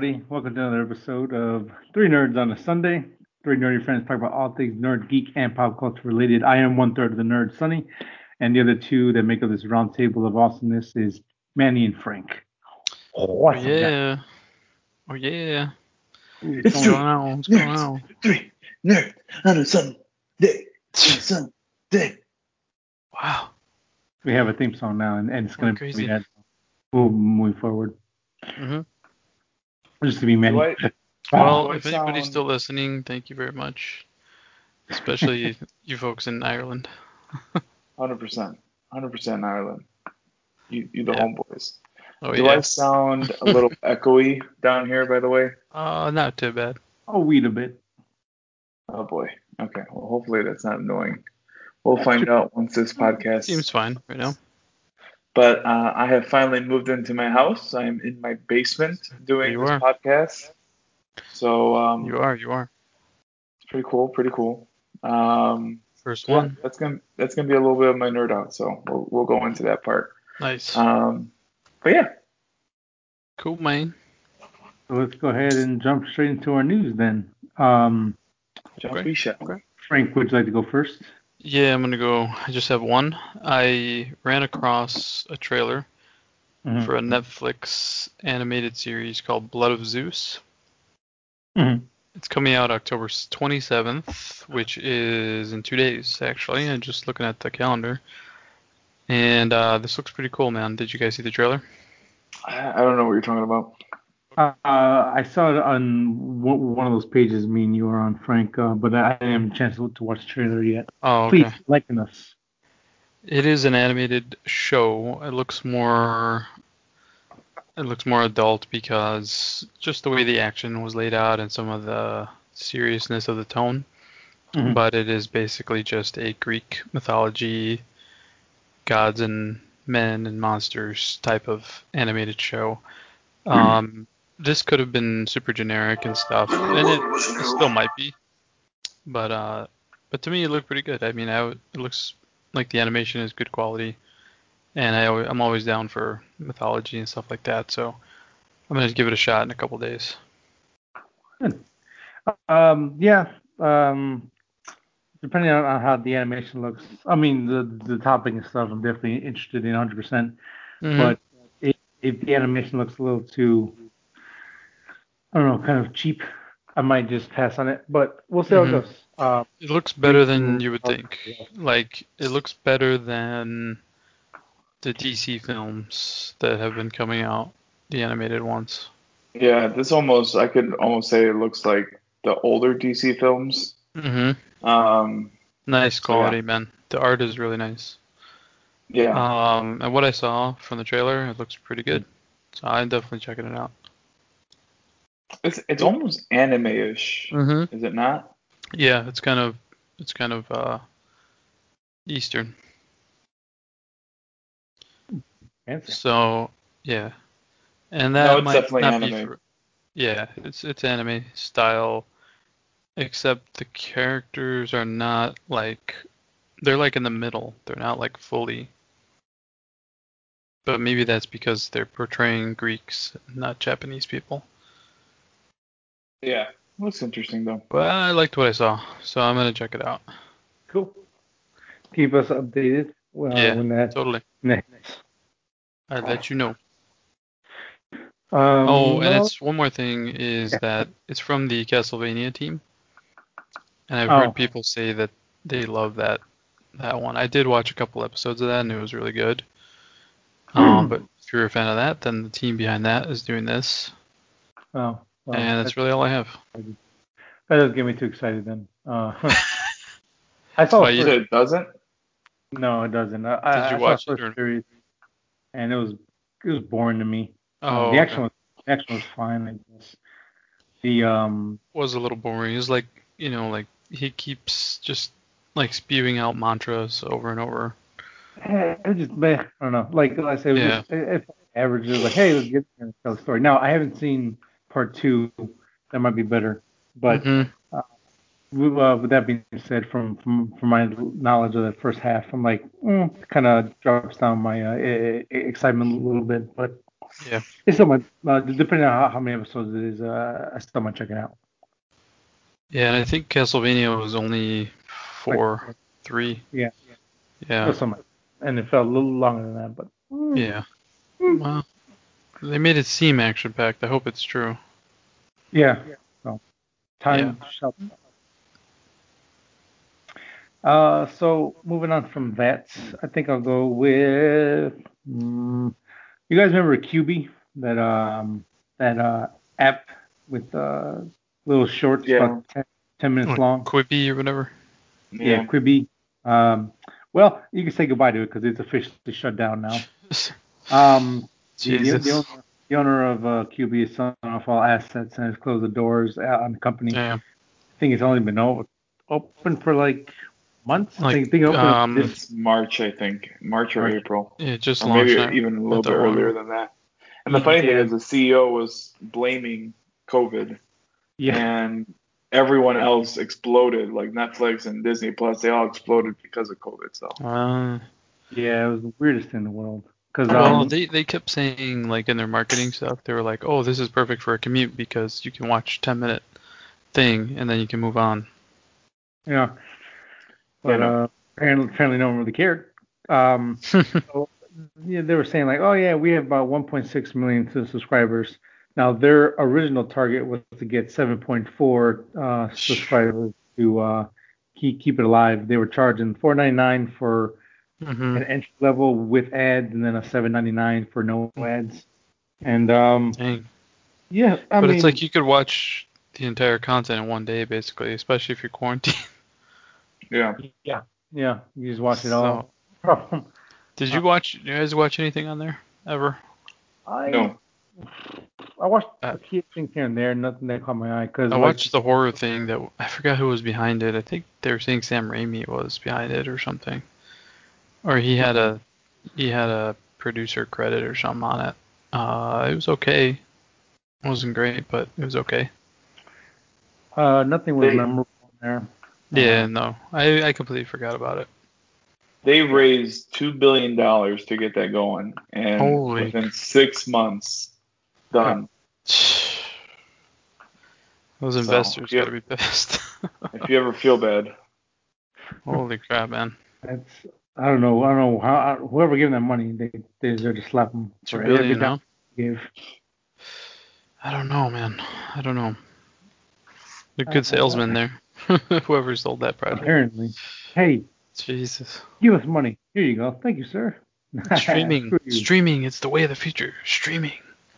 Hello, everybody. Welcome to another episode of Three Nerds on a Sunday. Three nerdy friends talk about all things nerd, geek, and pop culture related. I am one third of the nerd, Sunny, and the other two that make up this round table of awesomeness is Manny and Frank. Oh, Awesome, oh, yeah. Oh yeah. guys. It's true. going on? What's going on? Three nerds on a Sunday. Sunday. Wow. We have a theme song now, and, and it's going Going to be crazy. that moving forward. Mm-hmm. Hmm Just to be Manny. Do I- Well, do I if anybody's still listening, thank you very much. Especially you folks in Ireland. Hundred percent. Hundred percent in Ireland. You, you the Yeah. homeboys. Oh Do yeah. I sound a little echoey down here, by the way? Uh, not too bad. I'll weed a bit. Oh boy. Okay. Well, hopefully that's not annoying. We'll find out once this podcast. Seems fine right now. But uh, I have finally moved into my house. I'm in my basement doing You this are. podcast. So um, You are. You are. it's pretty cool. Pretty cool. Um, First yeah, one. that's gonna that's gonna be a little bit of my nerd out. So we'll we'll go into that part. Nice. Um, but yeah, cool, man. So let's go ahead and jump straight into our news then. Um, Jumpy. Okay. Frank, would you like to go first? Yeah, I'm gonna go. I just have one. I ran across a trailer Mhm. for a Netflix animated series called Blood of Zeus. Mhm. It's coming out October 27th, which is in two days, actually. I'm just looking at the calendar. And uh, this looks pretty cool, man. Did you guys see the trailer? I, I don't know what you're talking about. Uh, I saw it on one of those pages me and you were on, Frank, uh, but I didn't have a chance to watch the trailer yet. Oh, okay. Please, liken us. It is an animated show. It looks more it looks more adult because just the way the action was laid out and some of the seriousness of the tone. Mhm. But it is basically just a Greek mythology gods and men and monsters type of animated show. Um this could have been super generic and stuff, and it, it still might be. But uh but to me it looked pretty good. I mean, I, w- it looks like the animation is good quality, and I always, I'm always down for mythology and stuff like that. So I'm gonna give it a shot in a couple days. Um, yeah. Um, depending on, on how the animation looks, I mean the the topic and stuff, I'm definitely interested in 100. percent Mhm. But if, if the animation looks a little too, I don't know, kind of cheap, I might just pass on it. But we'll see how Mhm. it goes. Uh, it looks better than you would think. Like it looks better than the DC films that have been coming out, the animated ones. Yeah, this almost I could almost say it looks like the older DC films. hmm Um, Nice So, quality, man. The art is really nice. yeah, Um, and what I saw from the trailer, it looks pretty good. So I'm definitely checking it out. It's it's almost anime-ish, Mm-hmm. is it not? Yeah, it's kind of it's kind of uh Eastern. fancy. So yeah, and that No, it's might definitely not be for, yeah, it's it's anime style, except the characters are not like they're like in the middle. They're not like fully. But maybe that's because they're portraying Greeks, not Japanese people. Yeah, looks interesting though. But I liked what I saw, so I'm gonna check it out. Cool. Keep us updated. Well, Yeah, when that Totally, next. I'll let you know. Um, Oh, and it's one more thing is that it's from the Castlevania team, and I've Oh. heard people say that they love that that one. I did watch a couple episodes of that, and it was really good. Um, but if you're a fan of that, then the team behind that is doing this, oh, well, and that, that's really all I have. that doesn't get me too excited then. Uh, I saw Why you- You first, said it doesn't? no, it doesn't. I, I, Did you I watch the it, or- series, and it was it was boring to me. Um, Oh, the okay. action was the action was fine, I guess. The um, was a little boring. It was like you know, like he keeps just like spewing out mantras over and over. eh, it just meh, I don't know. Like I said, it was Yeah. just it, it average. It was like, hey, let's get there and tell the story. Now I haven't seen part two. That might be better, but. Mhm. Uh, with that being said, from from from my knowledge of the first half, I'm like, mm, kind of drops down my uh, excitement a little bit. But Yeah. It's still my, uh, depending on how, how many episodes it is, uh, I still might check it out. Yeah, and I think Castlevania was only four, three. Yeah. Yeah. Much. And it felt a little longer than that, but mm, Yeah. Well, they made it seem action packed. I hope it's true. yeah. So time shall. Uh, so moving on from that, I think I'll go with. Mm, you guys remember Quibi? That um that uh app with uh little shorts Yeah. about 10, 10 minutes Like long. Quibi or whatever. Yeah, Quibi. Um, well, you can say goodbye to it because it's officially shut down now. Um, the, the, Jesus. the owner, the owner of uh, Quibi is selling off all assets and has closed the doors on the company. Yeah. I think it's only been o- open for like months. Like, I think, think open um, this, It's March, I think. March or March. April. Yeah, just Or launched. maybe even a little bit earlier ago. than that. And the funny Yeah. thing is, the CEO was blaming COVID, yeah, and everyone else exploded, like Netflix and Disney Plus. They all exploded because of COVID. So Uh, yeah, it was the weirdest thing in the world. Well, um, they, they kept saying like in their marketing stuff, they were like, "Oh, this is perfect for a commute because you can watch 10 minute thing and then you can move on." yeah, but Yeah, uh, apparently, apparently no one really cared. Um, so, yeah, they were saying like, oh yeah, we have about 1.6 million subscribers. Now their original target was to get 7.4 uh, subscribers to uh, keep keep it alive. They were charging 4.99 for hmm an entry level with ads, and then a 7.99 for no ads. And um, Dang. yeah, I but mean, it's like you could watch the entire content in one day, basically, especially if you're quarantined. yeah, yeah, yeah, you just watch it all. Did you watch? You guys watch anything on there ever? I no, I watched Uh, a few things here and there, nothing that caught my eye. Cause I like, watched the horror thing that I forgot who was behind it. I think they were saying Sam Raimi was behind it or something, or he had a he had a producer credit or something on it. Uh, it was okay. It wasn't great, but it was okay. Uh, nothing was They- memorable there. Yeah, no, I I completely forgot about it. they raised two billion dollars to get that going, and Holy- within six months, done. Those So, investors yeah. gotta be pissed. if you ever feel bad, Holy crap, man! That's I don't know. I don't know how whoever gave them that money, they they deserve to slap them Two for billion every they. I don't know, man. I don't know. They're good salesmen there. Whoever sold that project. Apparently, hey, Jesus. give us money. Here you go. Thank you, sir. Streaming. Streaming. It's the way of the future. Streaming.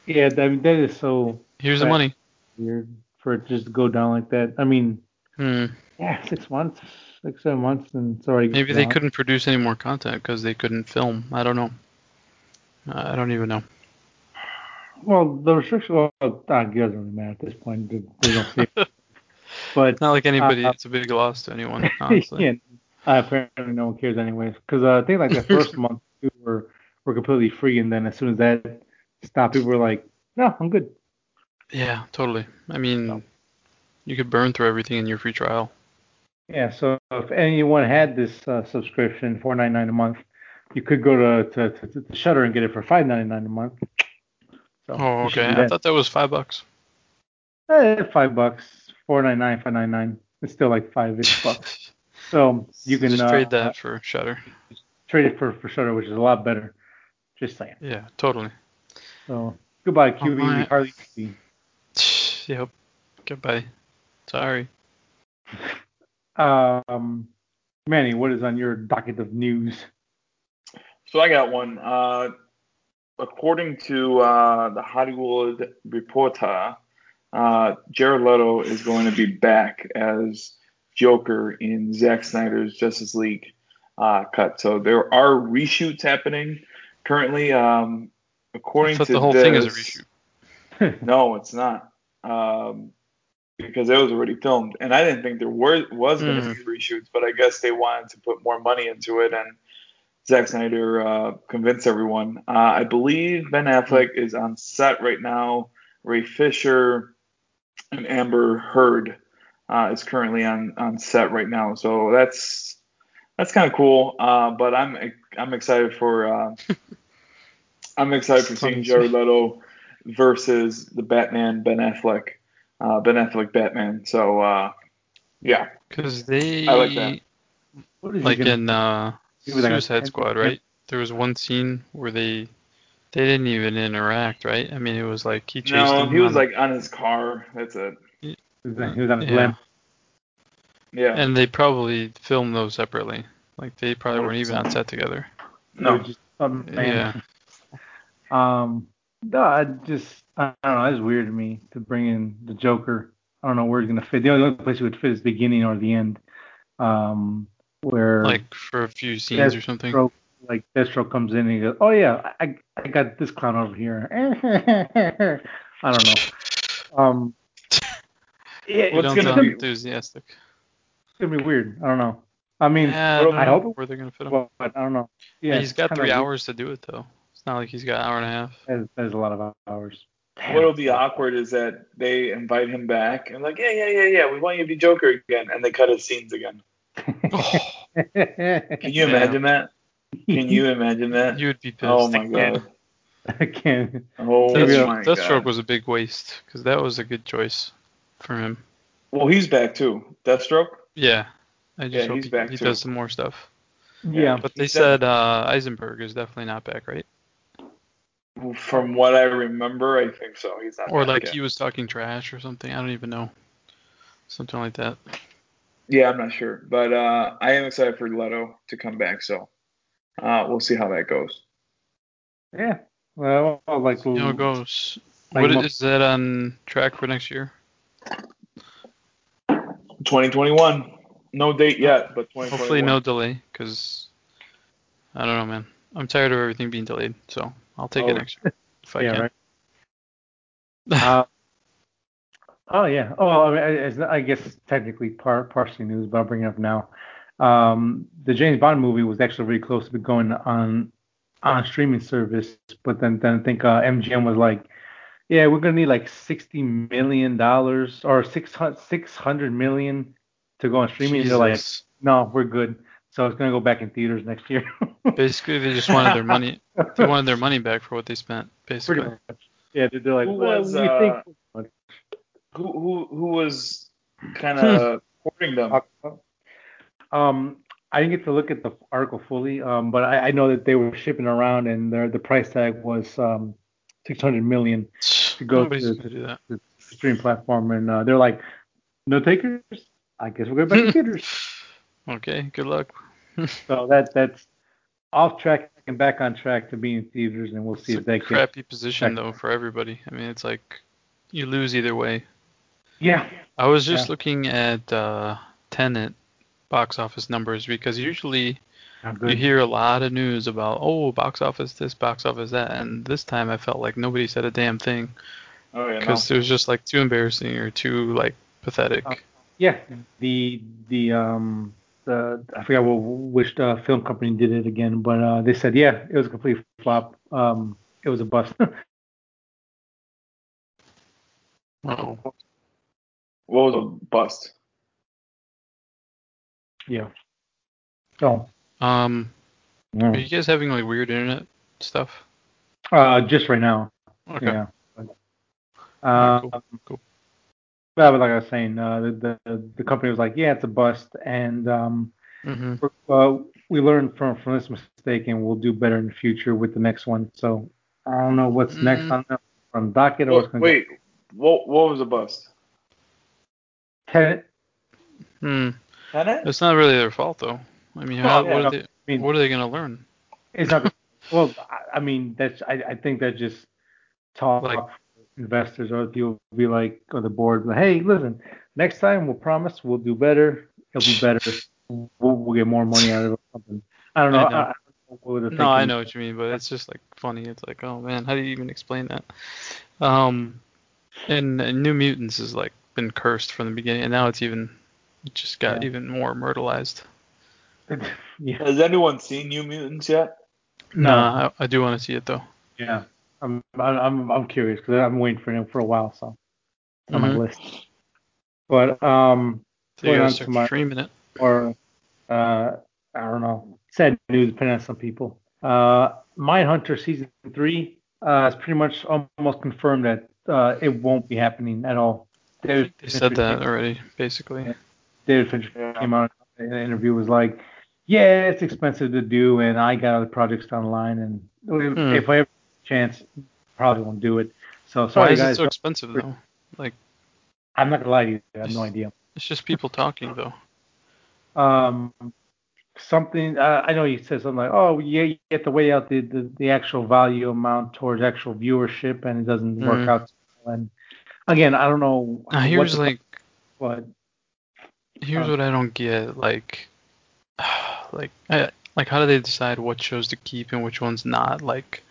Yeah, that, that is so Here's the money. weird for it just to go down like that. I mean, Hmm. yeah, six months, six seven months, and already Maybe they gone. couldn't produce any more content because they couldn't film. I don't know. Uh, I don't even know. Well, the restriction, well, doesn't really matter at this point. They don't see it. But Not like anybody. Uh, it's a big loss to anyone, honestly. yeah, uh, apparently no one cares anyways. Because uh, I think like the first month we were were completely free, and then as soon as that stopped, people were like, "No, I'm good." Yeah, totally. I mean, So. you could burn through everything in your free trial. Yeah. So if anyone had this uh, subscription, four ninety nine a month, you could go to to, to, to Shudder and get it for five ninety nine a month. So Oh, okay. I thought that was five bucks. Eh, five bucks, four ninety nine, five ninety nine. It's still like five ish bucks. So you can just uh, trade that for Shudder. trade it for for Shudder, which is a lot better. Just saying. Yeah, totally. So goodbye, Quibi. Hardly see. Yep. Goodbye. Sorry. Um, Manny, what is on your docket of news? So I got one. Uh, according to uh, the Hollywood Reporter, uh, Jared Leto is going to be back as Joker in Zack Snyder's Justice League uh, cut. So there are reshoots happening currently. Um, according to the whole this, thing is a reshoot. No, it's not. Um, because it was already filmed, and I didn't think there were was going to Mm. be reshoots, but I guess they wanted to put more money into it, and Zack Snyder uh, convinced everyone. Uh, I believe Ben Affleck is on set right now. Ray Fisher and Amber Heard uh, is currently on on set right now, so that's that's kind of cool. Uh, but I'm I'm excited for uh, I'm excited for seeing Jared Leto versus the Batman Ben Affleck, uh, Ben Affleck Batman. So uh, yeah, Because they I like that. What is he like gonna- in uh, he was like a Suicide Squad, right? There was one scene where they they didn't even interact, right? I mean, it was like he chased no, him. he was on- like on his car. That's it. He was on- he his Yeah. lamp. Yeah. and they probably filmed those separately. Like they probably weren't even on set together. no. Just some Yeah. Um, no, I just I don't know. It's weird to me to bring in the Joker. I don't know where he's gonna fit. The only place he would fit is the beginning or the end. Um, where Like for a few scenes or something. Deathstroke, like Deathstroke comes in and he goes, "Oh yeah, I I got this clown over here." I don't know. Um, yeah, What's gonna sound be- enthusiastic. it's gonna be weird. I don't know. I mean, yeah, I, don't I hope- where they're gonna fit him. well, but I don't know. Yeah, he's got three weird. hours to do it though. It's not like he's got an hour and a half. That is, that is a lot of hours. What'll be awkward is that they invite him back and like, yeah, yeah, yeah, yeah, we want you to be Joker again, and they cut his scenes again. Can you Yeah. imagine that? Can you imagine that? You would be pissed. Oh my god. I can't. Oh Deathstroke, my Deathstroke was a big waste because that was a good choice for him. Well, he's back too. Deathstroke. Yeah, I just Yeah, hope he's he, back he too. does some more stuff. Yeah. But they He said uh, Eisenberg is definitely not back, right? From what I remember, I think so. He's not. Or like yet. he was talking trash or something. I don't even know. Something like that. Yeah, I'm not sure, but uh, I am excited for Leto to come back. So uh, we'll see how that goes. Yeah. Well, like You know, it goes. Like What mo- is that on track for next year? 2021. No date yet, but 2021. Hopefully, no delay, because I don't know, man. I'm tired of everything being delayed, so I'll take Oh. it next if I yeah, can. right. Uh, oh yeah. Oh, I mean, it's not, I guess technically par- partially news, but I'll bring it up now. Um, the James Bond movie was actually really close to going on on streaming service, but then then I think uh, MGM was like, yeah, we're gonna need like sixty million dollars or six hundred million to go on streaming. They're like, no, we're good. So it's gonna go back in theaters next year. Basically, they just wanted their money. They wanted their money back for what they spent. Basically. Pretty much. Yeah, they're they're like, Who was, we uh, think Who who who was kind Hmm. of courting them? Um, I didn't get to look at the article fully, um, but I, I know that they were shipping around, and their the price tag was um, 600 million to go Nobody's to gonna do that. the stream platform, and uh, they're like, no takers. I guess we're going back to theaters. Okay, good luck. So that that's off track and back on track to being in theaters, and we'll see It's if that gets. crappy position back- though for everybody. I mean, it's like you lose either way. Yeah. I was just Yeah. looking at uh, Tenet box office numbers because usually you hear a lot of news about oh box office this, box office that, and this time I felt like nobody said a damn thing Oh yeah, no. because it was just like too embarrassing or too like pathetic. Uh, Yeah, the the um the I forgot what which uh, film company did it again, but uh, they said yeah, it was a complete flop. Um, it was a bust. Oh, What was a bust? yeah. Oh. um, yeah. are you guys having like weird internet stuff? uh, just right now. Okay. Yeah. Uh, cool. Cool. But like I was saying, uh, the, the the company was like, yeah, it's a bust, and um, hmm we're- uh, we learned from from this mistake, and we'll do better in the future with the next one. So I don't know what's next Mm. on the on docket or what's going wait, what what was a bust? Tenet. Hmm. Tenet? It's not really their fault though. I mean, how, Well, yeah, what no, are they? I mean, What are they gonna learn? It's not. well, I, I mean, that's. I, I think that just talk Like- investors or people will be like, or the board, like, hey, listen, next time we'll promise we'll do better. It'll be better. We'll, we'll get more money out of it. Or something. I don't know. I I know. I don't know what No, I know what you mean, but it's just like funny. It's like, oh man, how do you even explain that? Um, and, and New Mutants has like been cursed from the beginning, and now it's even it just got Yeah. even more myrtleized. yeah. Has anyone seen New Mutants yet? No. Nah, I, I do want to see it though. Yeah. I'm. I'm. I'm curious because I'm waiting for him for a while. So it's on my Mhm. list. But um, So Going on to my- streaming it. or uh, I don't know, sad news depending on some people. Uh, Mindhunter season three uh, is pretty much almost confirmed that uh, it won't be happening at all. David they said that came, already, basically. David Fincher came out in an interview was like, "Yeah, it's expensive to do, and I got other projects down the line, and mm. if I have a chance, probably won't do it." So sorry, Why is guys. it so expensive though? Like, I'm not gonna lie to you, I have no idea. It's just people talking though. Um, something uh, I know you said something like, "Oh, yeah, you have to weigh out the, the, the actual value amount towards actual viewership, and it doesn't mm. work out." And again, I don't know. Uh, here's like what. Here's uh, what I don't get. Like, like, I, like, how do they decide what shows to keep and which ones not? Like,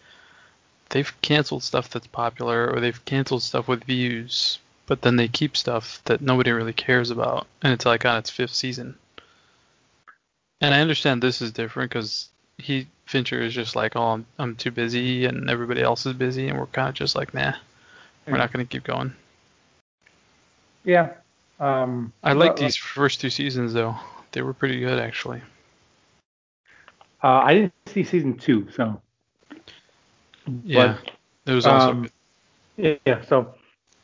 they've canceled stuff that's popular, or they've canceled stuff with views, but then they keep stuff that nobody really cares about, and it's like on its fifth season. And I understand this is different because he Fincher is just like, oh, I'm, I'm too busy, and everybody else is busy, and we're kind of just like, nah, we're not going to keep going. Yeah. Um, I like these first two seasons though; they were pretty good actually. Uh, I didn't see season two, so. Yeah, but, it was also. Um, yeah, so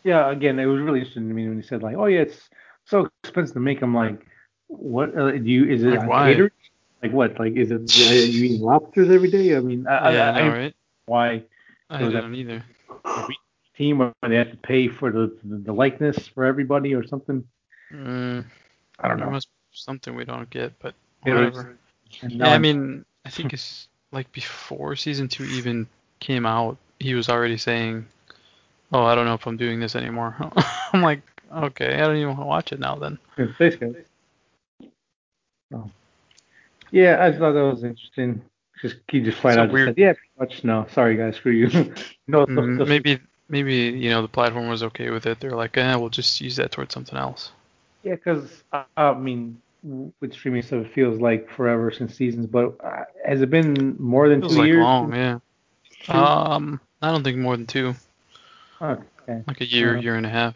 yeah, again, it was really interesting to me when he said like, "Oh yeah, it's so expensive to make." I'm like, what uh, do you? Is it like why? Catering? Like what? Like is it uh, you eat lobsters every day? I mean, I, yeah, I, I, know, right? Why? I don't either. Team where they have to pay for the the likeness for everybody or something. Mm, I don't know. Must something we don't get, but whatever. Yeah, I mean, I think it's like before season two even came out, he was already saying, "Oh, I don't know if I'm doing this anymore." I'm like, okay, I don't even want to watch it now then. Basically. Oh. Yeah, I thought that was interesting. Just he just flat so out said, yeah, pretty much no. Sorry guys, screw you. no, mm, maybe maybe you know the platform was okay with it. They're like, eh, we'll just use that towards something else. Yeah, because uh, I mean, with streaming stuff, it feels like forever since seasons. But uh, has it been more than feels two like years? Long, yeah. Two? Um, I don't think more than two. Okay. Like a year, year and a half.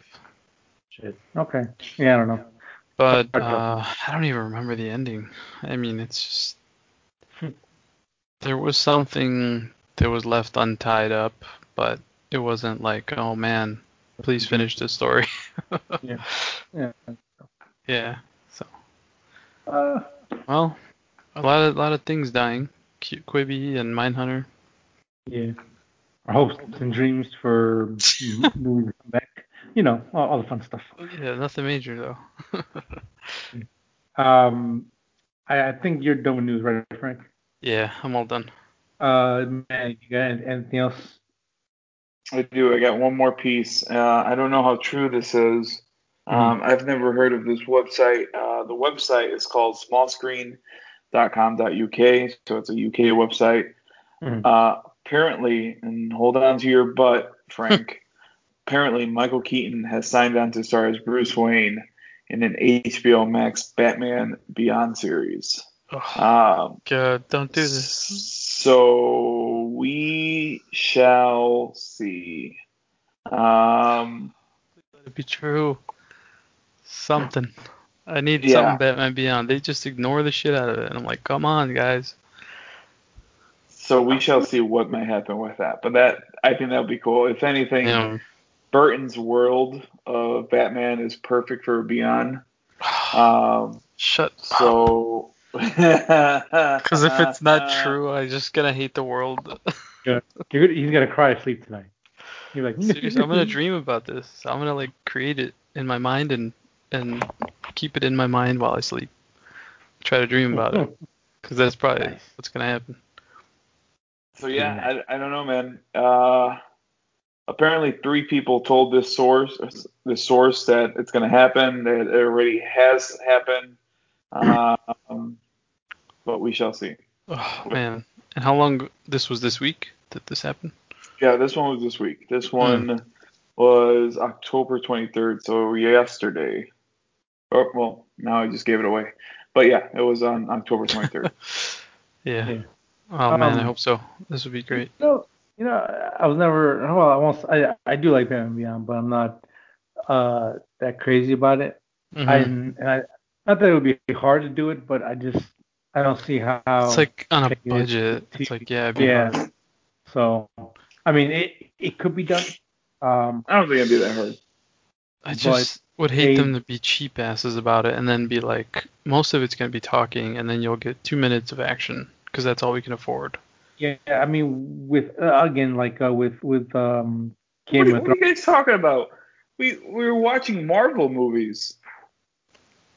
Shit. Okay. Yeah, I don't know. But uh, I don't even remember the ending. I mean, it's just there was something that was left untied up, but it wasn't like, oh man, please finish the story. yeah. Yeah. Yeah. So. Uh. Well, a lot of a lot of things dying. Quibi and Mindhunter. Yeah. Our hopes and dreams for movies come back you know, all, all the fun stuff. Yeah, nothing major though. um, I, I think you're done with news, right, Frank? Yeah, I'm all done. Uh, man, you got anything else? I do. I got one more piece. Uh, I don't know how true this is. Mm-hmm. Um, I've never heard of this website. Uh, the website is called smallscreen.com.uk, so it's a UK website. Mm-hmm. Uh, apparently, and hold on to your butt, Frank apparently Michael Keaton has signed on to star as Bruce Wayne in an HBO Max Batman Beyond series. Oh, um, God, don't do this. So we shall see. Um, Let it be true. Something. I need yeah. something Batman Beyond. They just ignore the shit out of it, and I'm like, come on, guys. So we shall see what may happen with that. But that I think that would be cool. If anything, yeah. Burton's world of Batman is perfect for Beyond. Um, Shut so, Because if it's not true, I'm just gonna hate the world. yeah. he's gonna cry asleep tonight. You're like, Seriously, I'm gonna dream about this. I'm gonna like create it in my mind and and keep it in my mind while I sleep. Try to dream about it, because that's probably nice. what's gonna happen. So yeah, I, I don't know, man. Uh, apparently three people told this source this source that it's going to happen that it already has happened um, but we shall see oh man and how long this was this week that this happened yeah this one was this week this hmm. one mm. was october 23rd so yesterday oh well now i just gave it away but yeah it was on october 23rd yeah. yeah. Oh man um, i hope so this would be great no you know, I was never. Well, I won't. I I do like Batman Beyond, but I'm not uh that crazy about it. Mm-hmm. I and I not that it would be hard to do it, but I just I don't see how. It's like on a Take it budget. It's like yeah, it'd be yeah. hard. So, I mean, it it could be done. Um, I don't think it'd be that hard. I But just would hate they- them to be cheap asses about it and then be like, most of it's gonna be talking, and then you'll get two minutes of action because that's all we can afford. yeah, I mean, with uh, again, like uh, with with um, What, Game are- of what are you guys talking about? We we were watching Marvel movies.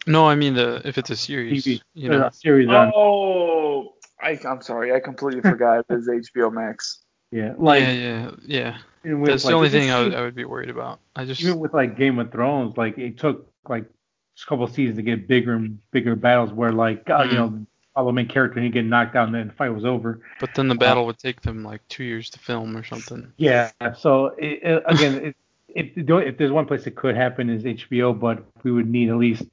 No, I mean the if it's a series, TV you know. uh, series on. Oh, I, I'm sorry, I completely forgot it's HBO Max. Yeah, like yeah, yeah, yeah. with, That's the only thing I would, I would be worried about. I just even with like Game of Thrones, like it took like a couple of seasons to get bigger and bigger battles where like uh, you Mhm. know follow main character and he get knocked out and then the fight was over. But then the battle uh, would take them like two years to film or something. Yeah. So it, it, again, it, if if there's one place it could happen is HBO, but we would need at least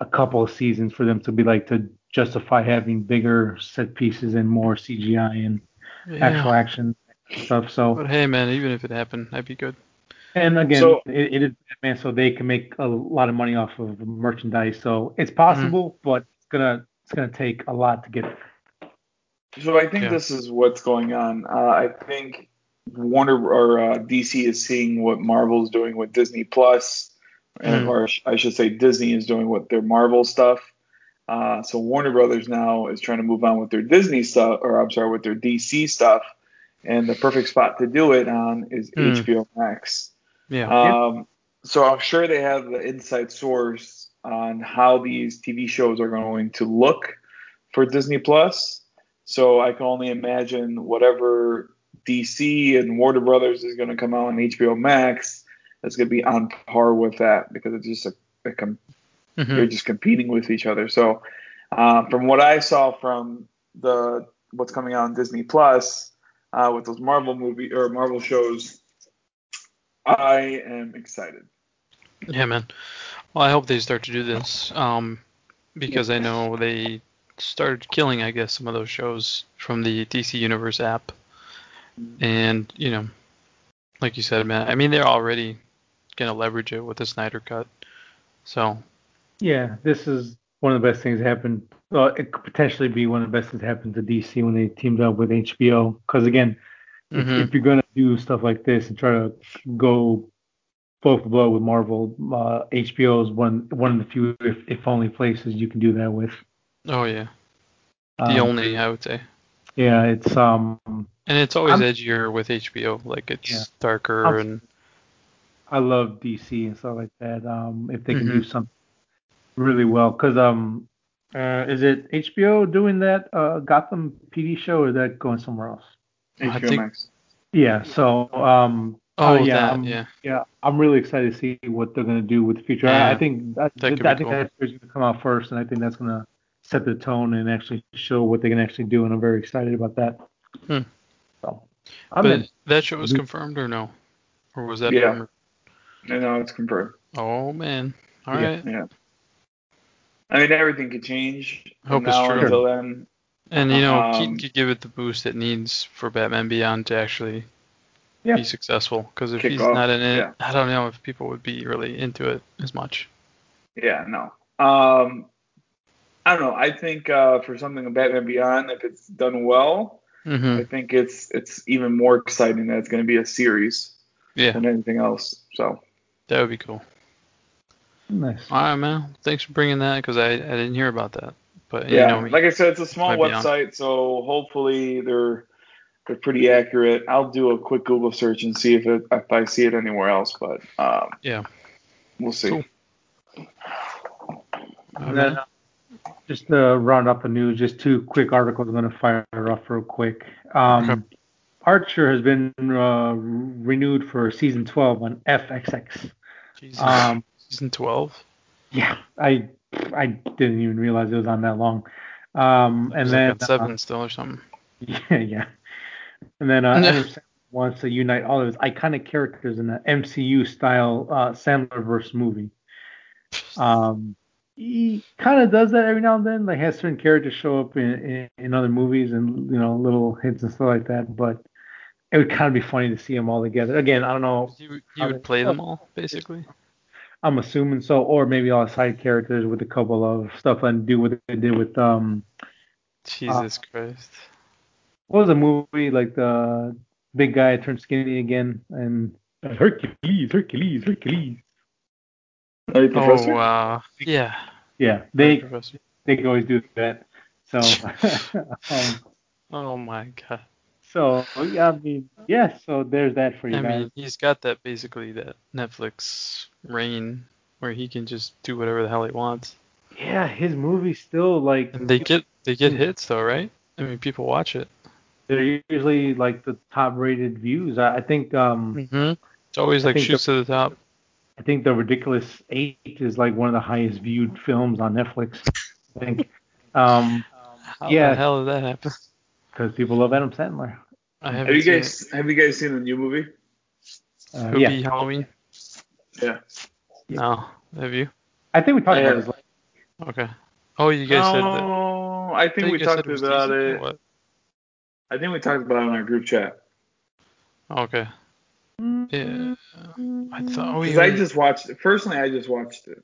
a couple of seasons for them to be like to justify having bigger set pieces and more CGI and actual action stuff. So But hey, man, even if it happened, I'd be good. and again, So- it, it is Batman, so they can make a lot of money off of merchandise. So it's possible, mm-hmm. but it's gonna it's gonna take a lot to get there. So I think Yeah. this is what's going on. Uh, I think Warner or uh, DC is seeing what Marvel's doing with Disney Plus, and Mm. or I should say Disney is doing with their Marvel stuff. Uh, so Warner Brothers now is trying to move on with their Disney stuff, or I'm sorry, with their DC stuff, and the perfect spot to do it on is Mm. HBO Max. Yeah. Um, so I'm sure they have the inside source on how these TV shows are going to look for Disney Plus. So I can only imagine whatever DC and Warner Brothers is going to come out on HBO Max that's going to be on par with that because it's just a, a com- Mhm. they're just competing with each other. So uh, from what I saw from the what's coming out on Disney Plus uh, with those Marvel movie or Marvel shows, I am excited. Yeah, man. Well, I hope they start to do this. Um, because I know they started killing, I guess, some of those shows from the DC Universe app. And, you know, like you said, man, I mean, they're already going to leverage it with the Snyder Cut. So, Yeah, this is one of the best things that happened. Well, it could potentially be one of the best things that happened to DC when they teamed up with HBO. Because again, if, mhm. if you're gonna do stuff like this and try to go blow for blow with Marvel, uh, HBO is one one of the few, if, if only places you can do that with. oh, yeah. The Um, only, I would say. Yeah, it's um, And it's always I'm- edgier with HBO. Like, it's Yeah. darker I'm- and. I love DC and stuff like that. Um, if they can Mhm. do something really well, because um, uh, is it HBO doing that uh Gotham PD show or is that going somewhere else? HBO think- Max. Yeah, so um, Oh, uh, yeah, that, I'm, yeah. yeah, I'm really excited to see what they're gonna do with the future. I, I think that, that I think cool. that is gonna come out first, and I think that's gonna set the tone and actually show what they can actually do, and I'm very excited about that. Hmm. So, I'm But in. that show was confirmed or no? Or was that Yeah. rumored? I know it's confirmed. Oh, man. All Yeah. right. Yeah. I mean, everything could change I hope from it's now true. until then. And you know, Um, Keaton could give it the boost it needs for Batman Beyond to actually Yeah. be successful. Because if Kick he's off, not in it, yeah. I don't know if people would be really into it as much. Yeah, no. Um, I don't know. I think uh, for something of Batman Beyond, if it's done well, hmm I think it's it's even more exciting that it's going to be a series Yeah, than anything else. So that would be cool. Nice. All right, man. Thanks for bringing that because I, I didn't hear about that. But yeah, you know like I said, it's a small my beyond. website, so hopefully they're they're pretty accurate. I'll do a quick Google search and see if it, if I see it anywhere else, but um, Yeah. we'll see. Cool. And then, uh, just to round up the news, just two quick articles I'm going to fire off real quick. Um, Okay. Archer has been uh, renewed for season 12 on FXX. Jesus. Um, Season 12? yeah, I I didn't even realize it was on that long. Um, and then like at 7 still or something. uh, yeah, yeah, and then uh, Adam Sandler wants to unite all of his iconic characters in an MCU style uh, Sandlerverse movie. Um, he kind of does that every now and then. Like has certain characters show up in, in, in other movies and you know little hints and stuff like that. But it would kind of be funny to see them all together. Again, I don't know. You, would- would play them all, basically. I'm assuming so, or maybe all side characters with a couple of stuff and do what they did with um Jesus Christ. What was the movie like the big guy turned skinny again and uh, Hercules, Hercules, Hercules. Nutty Professor? Oh, uh, yeah. Yeah, they they can always do that. So, um, Oh my god. so yeah, I mean, yeah. So there's that for you I guys. mean, he's got that basically that Netflix reign where he can just do whatever the hell he wants. yeah, his movies still like And they get they get hits though, right? I mean, people watch it. They're usually like the top rated views. I, I think um hmm It's always I like think shoots to the top. I think the Ridiculous Eight is like one of the highest viewed films on Netflix. I think um How Yeah. the hell did that happen? because people love Adam Sandler. I Have you seen guys have you guys seen the new movie? Uh, it. yeah, Halloween? Yeah. No. Have you? I think we talked Yeah. about this. Like, Okay. Oh, you guys said that. Oh, I I think we talked said about decent, or it. What? I think we talked about it in our group chat. Okay. Yeah. I thought we. Because I just watched it. Personally, I just watched it.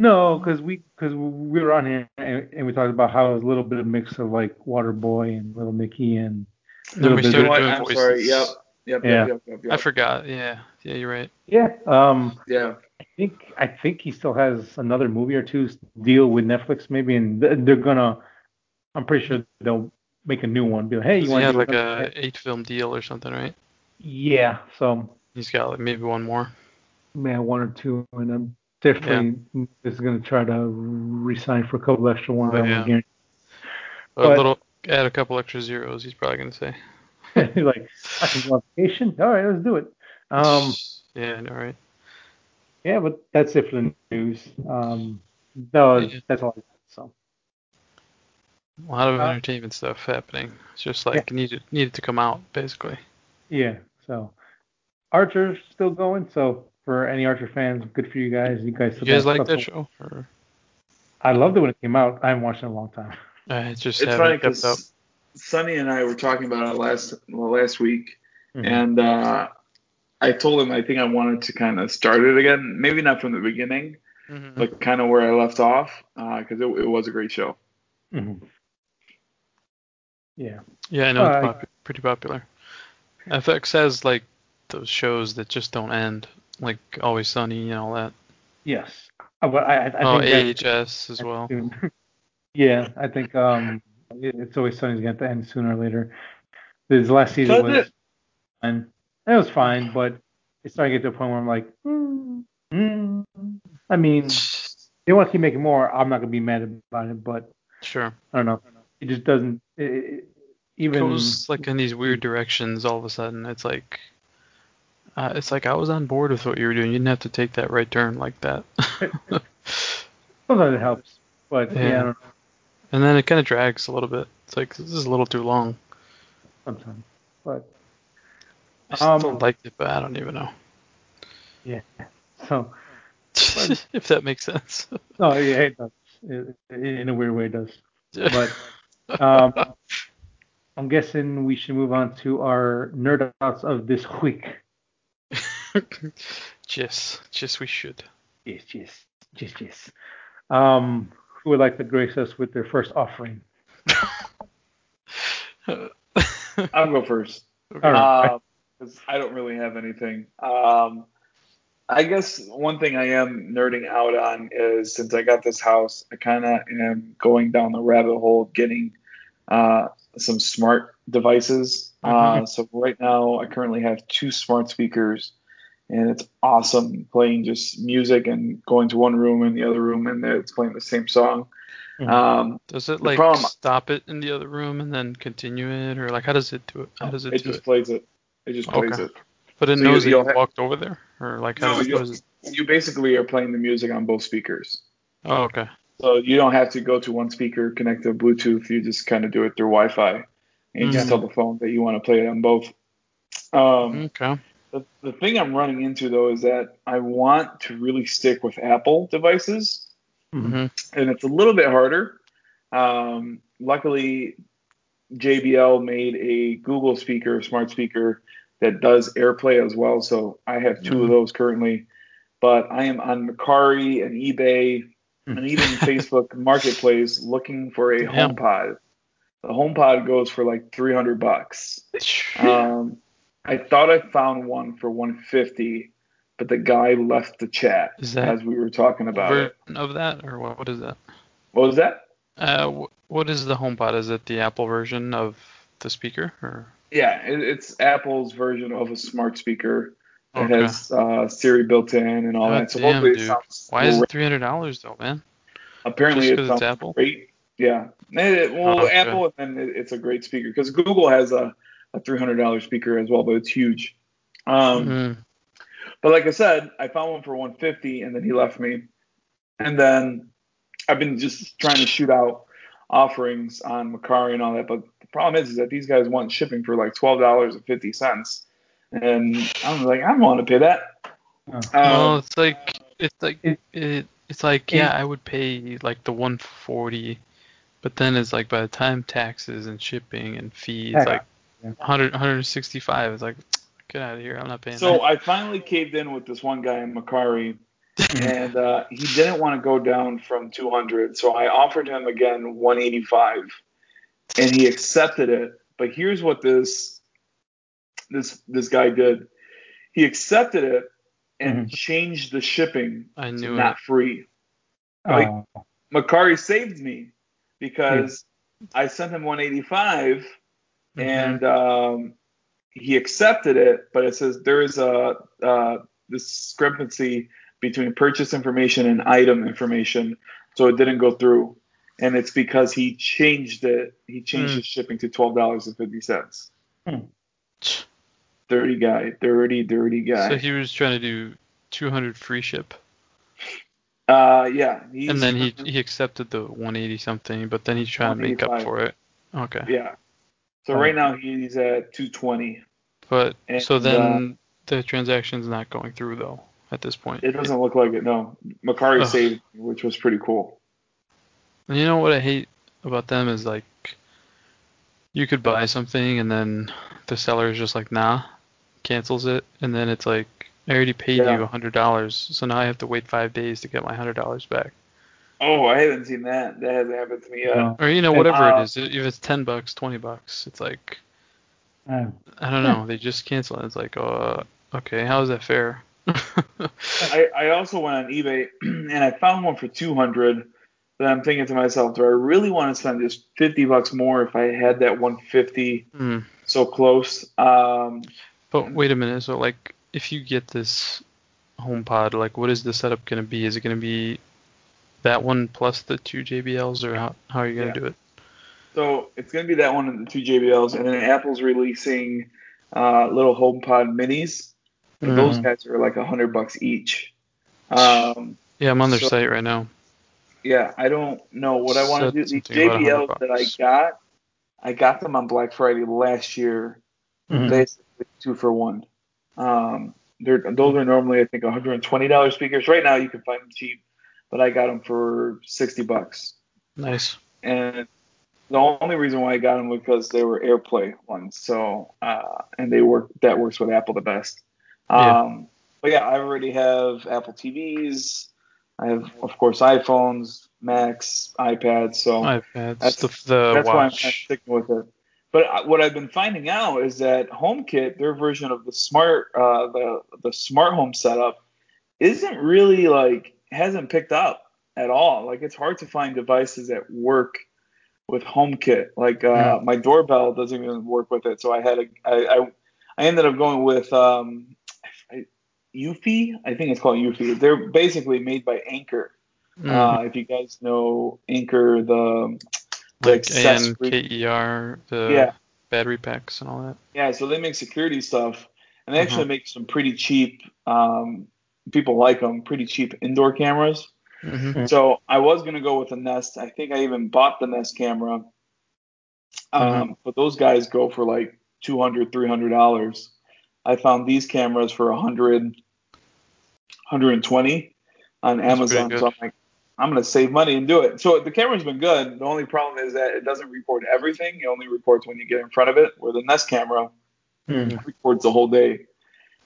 No, because we because we were on here and, and we talked about how it was a little bit of mix of like Waterboy and Little Nicky and Then we little bit started of- What? doing I'm voices. sorry. Yep. Yep. Yeah. Yep. Yep. Yep. yep. I forgot. Yeah. Yeah, you're right. yeah. Um, Yeah. I think I think he still has another movie or two deal with Netflix maybe, and they're gonna. I'm pretty sure they'll make a new one. Be like, hey, you he want had to like a eight film deal or something, right? Yeah. So He's got like maybe one more. man, one or two, and I'm definitely is gonna try to resign for a couple extra ones. I yeah. A But- little add a couple extra zeros. He's probably gonna say. like I can go on vacation. All right, let's do it. Um, yeah, all right. yeah, but that's it for the news. Um, no, Yeah. that's all. I got, so A lot of Uh, entertainment stuff happening. It's just like needed needed to come out basically. yeah, so Archer's still going. So for any Archer fans, good for you guys. You guys, You guys like that show? Or I loved it when it came out. I haven't watched it in a long time. I just It's funny kept up. because Sunny and I were talking about it last well, last week, Mhm. and uh, I told him I think I wanted to kind of start it again. Maybe not from the beginning, Mhm. but kind of where I left off, because it, it was a great show. Mhm. Yeah. Yeah, I know Uh, it's popu- pretty popular. FX has like those shows that just don't end, like Always Sunny and all that. Yes. Uh, But I, I, I oh, think AHS as well. yeah, I think um, it- it's always Sunny's going to end sooner or later. His last season Does was it? fine. It was fine, but it's starting to get to a point where I'm like, mm, mm. I mean, they want to keep making more. I'm not going to be mad about it, but Sure. I don't know. It just doesn't. It, even goes like in these weird directions all of a sudden. It's like uh, it's like I was on board with what you were doing. You didn't have to take that right turn like that. sometimes it helps, but yeah, Yeah. I don't know, and then it kind of drags a little bit. It's like this is a little too long. sometimes. But I still Um, liked it, but I don't even know yeah, so if that makes sense. no, yeah, it does. It, in a weird way, it does. But um, I'm guessing we should move on to our nerd outs of this week. yes, yes, we should. Yes, yes, yes, yes. Um, who would like to grace us with their first offering? I'll go first. All right. because I don't really have anything. Um, I guess one thing I am nerding out on is since I got this house, I kind of am going down the rabbit hole getting uh, some smart devices. Uh, so right now, I currently have two smart speakers, and it's awesome playing just music and going to one room and the other room, and it's playing the same song. Mhm. Um, Does it like problem- stop it in the other room and then continue it, or like how does it do it? How does it, it do just it? plays it. It just plays Okay. it. But it so knows that you'll you ha- walked over there, or like how No, does, you- what is it? You basically are playing the music on both speakers. Oh, okay. So you don't have to go to one speaker, connect to Bluetooth. You just kind of do it through Wi-Fi, and you just Mhm. tell the phone that you want to play it on both. Um, Okay. the, the thing I'm running into though is that I want to really stick with Apple devices, Mhm. hmm and it's a little bit harder. Um, luckily, JBL made a Google speaker, smart speaker that does AirPlay as well. So I have 2 of Mhm. those currently. But I am on Mercari and eBay and even Facebook Marketplace looking for a Damn. HomePod. The HomePod goes for like 300 bucks. Um, I thought I found one for 150, but the guy left the chat as we were talking about it. of that, or what? What is that? What was that? Uh, what is the HomePod? Is it the Apple version of the speaker, or Yeah, it, it's Apple's version of a smart speaker. It has uh, Siri built in and all God that. So damn, it dude. sounds why is it three hundred dollars though, man? apparently just it 'cause it's sounds Apple? great. Yeah, Eh, well, Oh, okay. Apple and then it, it's a great speaker because Google has a, a three hundred dollar speaker as well, but it's huge. Um, Mhm. But like I said, I found one for 150 and then he left me. And then I've been just trying to shoot out offerings on Mercari and all that. But the problem is, is that these guys want shipping for like $12.50. And I'm like, I don't want to pay that. Oh. well, Um, it's like it's like it- it, it's like yeah, I would pay like the one forty, but then it's like by the time taxes and shipping and fees, Heck, like yeah. 100 165. It's like get out of here. I'm not paying so that. I finally caved in with this one guy in Mercari. and uh, he didn't want to go down from 200 so i offered him again 185 and he accepted it but here's what this this this guy did he accepted it and Mhm. changed the shipping I to knew not free Like- Oh, Mercari saved me because i sent him 185 Mhm. and um, he accepted it, but it says there is a uh, discrepancy between purchase information and item information, so it didn't go through, and it's because he changed it. He changed Hmm. his shipping to twelve dollars and fifty cents. Hmm. Dirty guy, dirty, dirty guy. So he was trying to do 200 free ship, uh, yeah, and then he he accepted the 180 something, but then he's trying to make up for it. Okay. yeah. So right now he's at two twenty. But so And, then the transaction's not going through though at this point. It doesn't look like it. No, Mercari Ugh. saved, which was pretty cool. And you know what I hate about them is like you could buy something and then the seller is just like nah, cancels it, and then it's like I already paid Yeah. you a hundred dollars, so now I have to wait five days to get my hundred dollars back. Oh, I haven't seen that. That hasn't happened to me yet. no. Or you know And, whatever uh, it is, if it's ten bucks, twenty bucks, it's like Uh, I don't know, they just cancel it. It's like uh okay, how is that fair? I, I also went on eBay and I found one for 200. But I'm thinking to myself, do I really want to spend just 50 bucks more if I had that 150 Hmm. so close? Um, But wait a minute. So like, if you get this HomePod, like, what is the setup gonna be? Is it gonna be that one plus the two JBLs, or how how are you gonna Yeah. do it? so it's going to be that one and the two JBLs, and then Apple's releasing uh, little HomePod minis. And Those guys are like a 100 bucks each. Um, Yeah, I'm on their So- site right now. yeah, I don't know what I want to do. The something about 100 JBLs that I got, I got them on Black Friday last year. Mhm. basically two for one. Um, they're those are normally I think 120 dollars speakers. Right now you can find them cheap, but I got them for 60 bucks. Nice. And the only reason why I got them was because they were AirPlay ones. So uh, and they work that works with Apple the best. Yeah. Um, but yeah, I already have Apple TVs. I have of course iPhones, Macs, iPads. So iPads, That's- the the that's why I'm watch. sticking with it. But what I've been finding out is that HomeKit, their version of the smart, uh, the the smart home setup, isn't really like hasn't picked up at all. Like it's hard to find devices that work with HomeKit. Like uh, my doorbell doesn't even work with it. So I had a I I, I ended up going with um, I, Eufy. I think it's called Eufy. They're basically made by Anker. Mm, Uh, if you guys know Anker, the like accessory- ANKER, the Yeah. battery packs and all that. Yeah, so they make security stuff, and they actually Uh-huh. make some pretty cheap. Um, people like them, pretty cheap indoor cameras. hmm Mm. So I was gonna go with the Nest. I think I even bought the Nest camera. Um, Mhm. but those guys go for like 200 300 dollars. I found these cameras for 100 120 on That's Amazon. So I'm like, I'm gonna save money and do it. So the camera's been good. The only problem is that it doesn't record everything. It only records when you get in front of it. Where the Nest camera Mhm. records the whole day.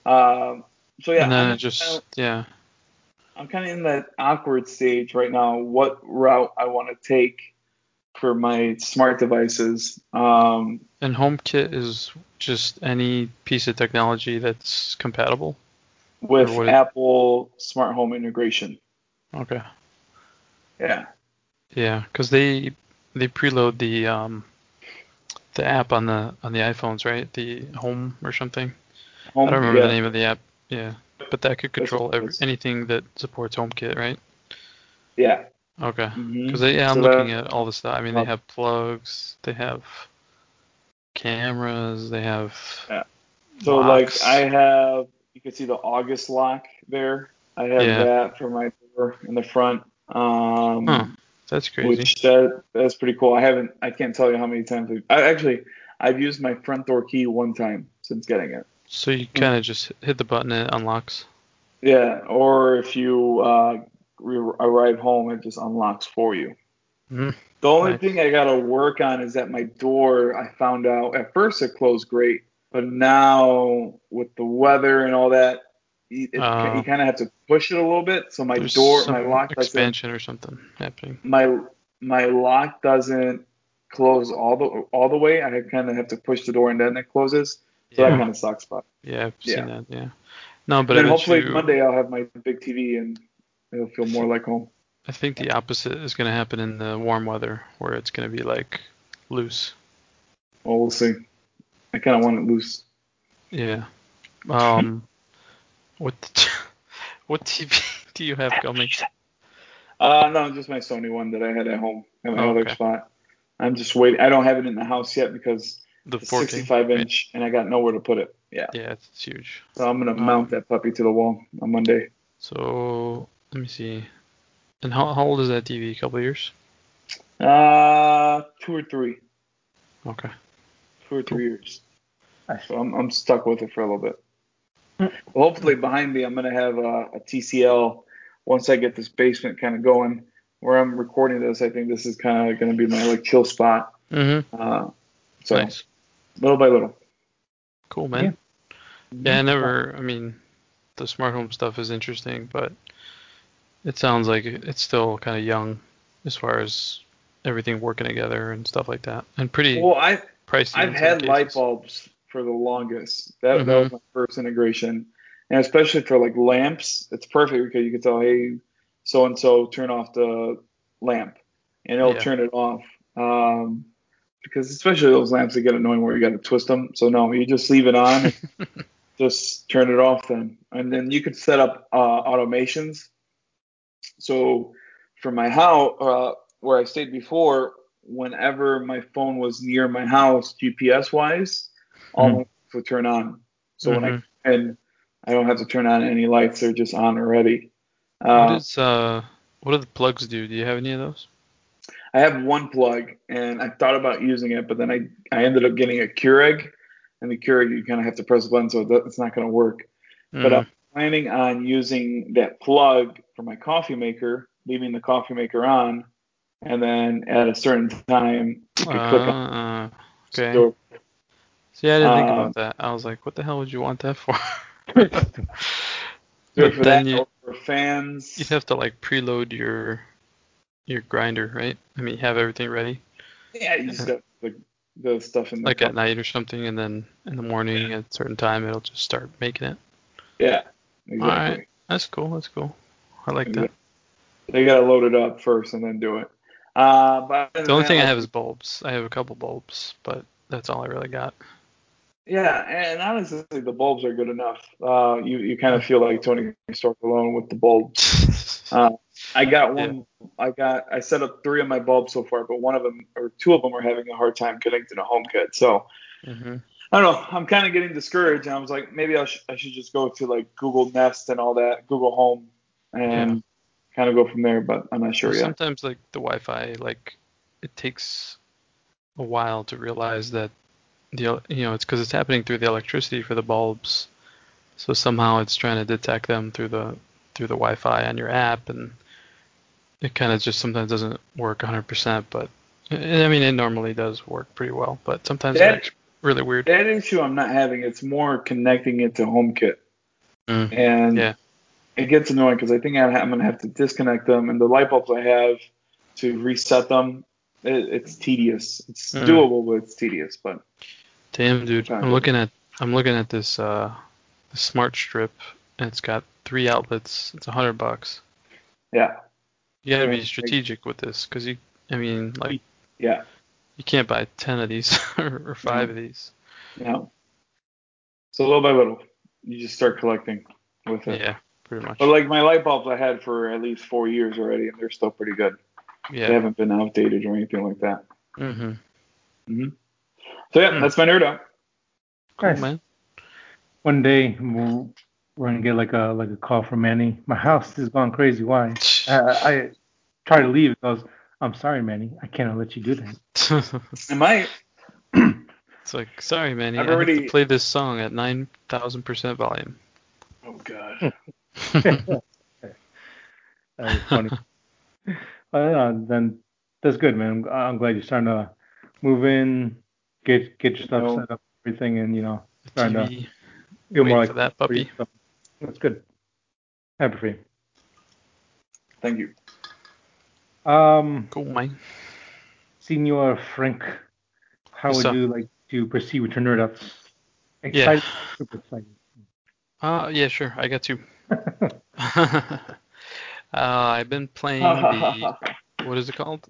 Um, so yeah, and then I'm, it just yeah. I'm kind of in that awkward stage right now. What route I want to take? for my smart devices. Um, And HomeKit is just any piece of technology that's compatible. with Or what it- Apple Smart Home integration. Okay. Yeah. Yeah, because they they preload the um the app on the on the iPhones, right? The Home or something. Home, I don't remember yeah. the name of the app. Yeah, but that could control every, anything that supports HomeKit, right? Yeah. Okay. Because yeah, I'm So looking that- at all the stuff. I mean, they have plugs, they have cameras, they have. Yeah. So locks. like I have, you can see the August lock there. I have Yeah. that for my door in the front. Um, Huh, That's crazy. which that that's pretty cool. I haven't, I can't tell you how many times. I've, I actually, I've used my front door key one time since getting it. So you kind of just hit the button and it unlocks. Yeah. Or if you uh, re- arrive home, it just unlocks for you. Mhm. The only Nice. thing I gotta work on is that my door. I found out at first it closed great, but now with the weather and all that, you, Oh. you kind of have to push it a little bit. So my door, my lock doesn't, expansion or something happening. my my lock doesn't close all the all the way. I kind of have to push the door and then it closes. So that Yeah, kind of sucks. But yeah, I've yeah. seen that. Yeah. No, but then hopefully you, Monday I'll have my big TV and it'll feel more like home. I think the opposite is going to happen in the warm weather, where it's going to be like loose. Well, we'll see. I kind of want it loose. Yeah. Um, what what TV do you have coming? Uh, no, just my Sony one that I had at home at my Oh, other okay. spot. I'm just waiting. I don't have it in the house yet because The it's 4K. 65 right? inch, and I got nowhere to put it. Yeah, Yeah, it's, huge. so I'm gonna Um, mount that puppy to the wall on Monday. So let me see. And how how old is that TV? A couple of years? Uh, two or three, Okay. two or three years. So I'm I'm stuck with it for a little bit. Well, hopefully behind me, I'm gonna have a, a TCL once I get this basement kind of going. Where I'm recording this, I think this is kind of gonna be my like chill spot. Mm-hmm. Uh, so Nice. little by little. Cool, man. Yeah. I never. I mean, the smart home stuff is interesting, but it sounds like it's still kind of young as far as everything working together and stuff like that, and pretty Well, I pricey. I've in some had light bulbs for the longest. That, that Mhm. was my first integration, and especially for like lamps, it's perfect because you can tell, hey, so and so, turn off the lamp, and it'll Yeah. turn it off. Um, because especially those lamps that get annoying where you got to twist them. So no, you just leave it on, just turn it off then, and then you could set up uh, automations. So for my house, uh, where I stayed before, whenever my phone was near my house, GPS wise, all Mhm. my lights would turn on. So when I and I don't have to turn on any lights; they're just on already. What Uh, is uh what do the plugs do? Do you have any of those? I have one plug, and I thought about using it, but then I I ended up getting a Keurig, and the Keurig you kind of have to press a button, so it- it's not going to work. But Mm. I'm planning on using that plug for my coffee maker, leaving the coffee maker on, and then at a certain time you can click on Uh, okay. store. See, I didn't think Um, about that. I was like, what the hell would you want that for? Do it but for then that you or for fans. you'd have to like preload your your grinder, right? I mean, have everything ready, yeah, you just got the, the stuff in the like cup. at night or something, and then in the morning at a certain time it'll just start making it. Yeah, exactly. Alright. That's cool. That's cool. I like that. They gotta load it up first and then do it. Uh, but The only thing I have is bulbs. I have a couple bulbs, but that's all I really got. Yeah, and honestly, the bulbs are good enough. Uh, you you kind of feel like Tony Stark alone with the bulbs. Uh, I got one. I got. I set up three of my bulbs so far, but one of them or two of them are having a hard time connecting to HomeKit. So hmm I don't know. I'm kind of getting discouraged. And I was like, maybe I, sh- I should just go to like Google Nest and all that, Google Home, and kind of go from there. But I'm not sure yet. sometimes like the Wi-Fi, like it takes a while to realize that the you know it's because it's happening through the electricity for the bulbs, so somehow it's trying to detect them through the through the Wi-Fi on your app, and it kind of just sometimes doesn't work 100%. But I mean, it normally does work pretty well, but sometimes That- it acts really weird. That issue I'm not having. It's more connecting it to HomeKit. Mm. and Yeah. it gets annoying because I think I'm gonna have to disconnect them, and the light bulbs I have to reset them It, it's tedious. It's Mm. doable, but it's tedious. But Damn, dude. I'm looking at I'm looking at this uh the smart strip and it's got three outlets. It's a hundred bucks. yeah, You gotta be strategic with this because you I mean like yeah, you can't buy ten of these or, or five of these. yeah. So little by little, you just start collecting with it. Yeah, pretty much. But like my light bulbs, I had for at least four years already, and they're still pretty good. Yeah. They haven't been outdated or anything like that. Mm-hmm. So yeah, Hmm. that's my nerd out. Cool, Nice. man. One day we'll, we're gonna get like a like a call from Manny. My house is gone crazy. Why? Uh, I try to leave. It goes. I'm sorry, Manny. I cannot let you do that. I might. it's like, sorry, Manny. I've I have already- to play this song at nine thousand percent volume. Oh god. That was funny. Well, then that's good, man. I'm, I'm glad you're starting to move in, get get your stuff No. set up, everything, and you know, The Starting to feel Wait more like that puppy. So, that's good. Happy for you. Thank you. Um, Cool, man. Senor Frank, how What's would up? you like to proceed with your nerd ups? Yeah. Excited, super excited. Uh, yeah, sure. I got two. uh, I've been playing the what is it called?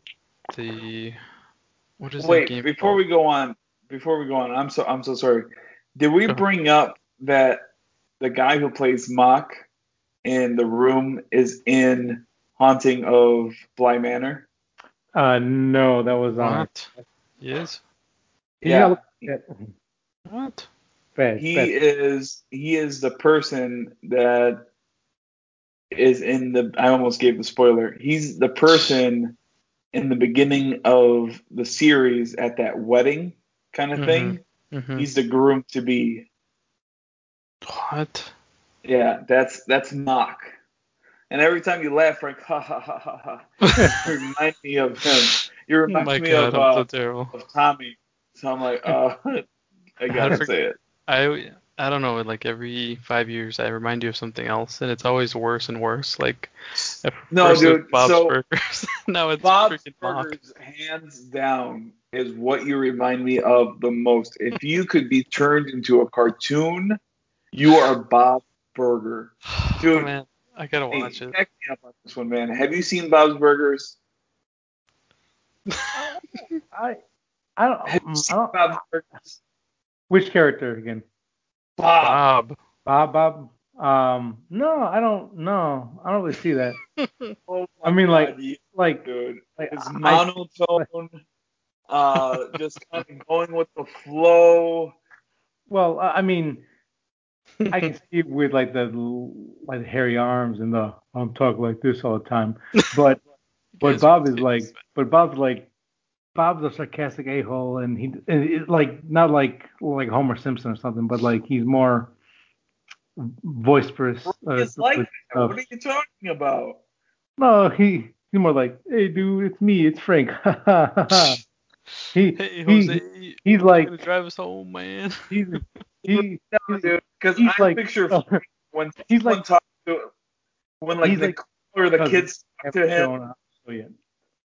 The what is that Wait, game before called? we go on, before we go on, I'm so I'm so sorry. Did we bring up that the guy who plays Mark in the room is in Haunting of Bly Manor? Uh, no, that was on. What? Yes. Yeah. Yeah. What? Bad, He bad. is he is the person that is in the I almost gave the spoiler. He's the person in the beginning of the series at that wedding kind of Mhm. thing. hmm He's the groom to be. What? Yeah, that's that's Mark. And every time you laugh, Frank, ha ha ha ha ha, you remind me of him. You Oh remind my me god, of uh, terrible. of Tommy. So I'm like, uh, I gotta forg- say it. I I don't know. Like every five years, I remind you of something else, and it's always worse and worse. Like No, first it was dude, Bob's so- Burgers. now it's Bob's freaking Mark. Hands down, is what you remind me of the most. If you could be turned into a cartoon, you are Bob Burger. Dude. Oh, man, I gotta Hey, watch it. check me up on this one, man. Have you seen Bob's Burgers? I, I don't, Have you I seen don't. Bob's Burgers? Which character again? Bob. Bob. Bob. Bob. Um, no, I don't. No, I don't really see that. Oh I my mean, like- God, yeah, Like, dude. like It's I- monotone, uh, just kind of going with the flow. well, I mean, I can see with like the like hairy arms and the I'm talking like this all the time. But but Bob is like, but Bob's like, Bob's a sarcastic a hole, and he and it, like not like like Homer Simpson or something, but like he's more boisterous. uh, It's like. What are you talking about? No, he he's more like, hey dude, it's me, it's Frank. he Hey he he's like gonna drive us home, man. he's he No, dude, because he's I like picture when he's like talks to when like the like- or the kids talk to him. shown up yet.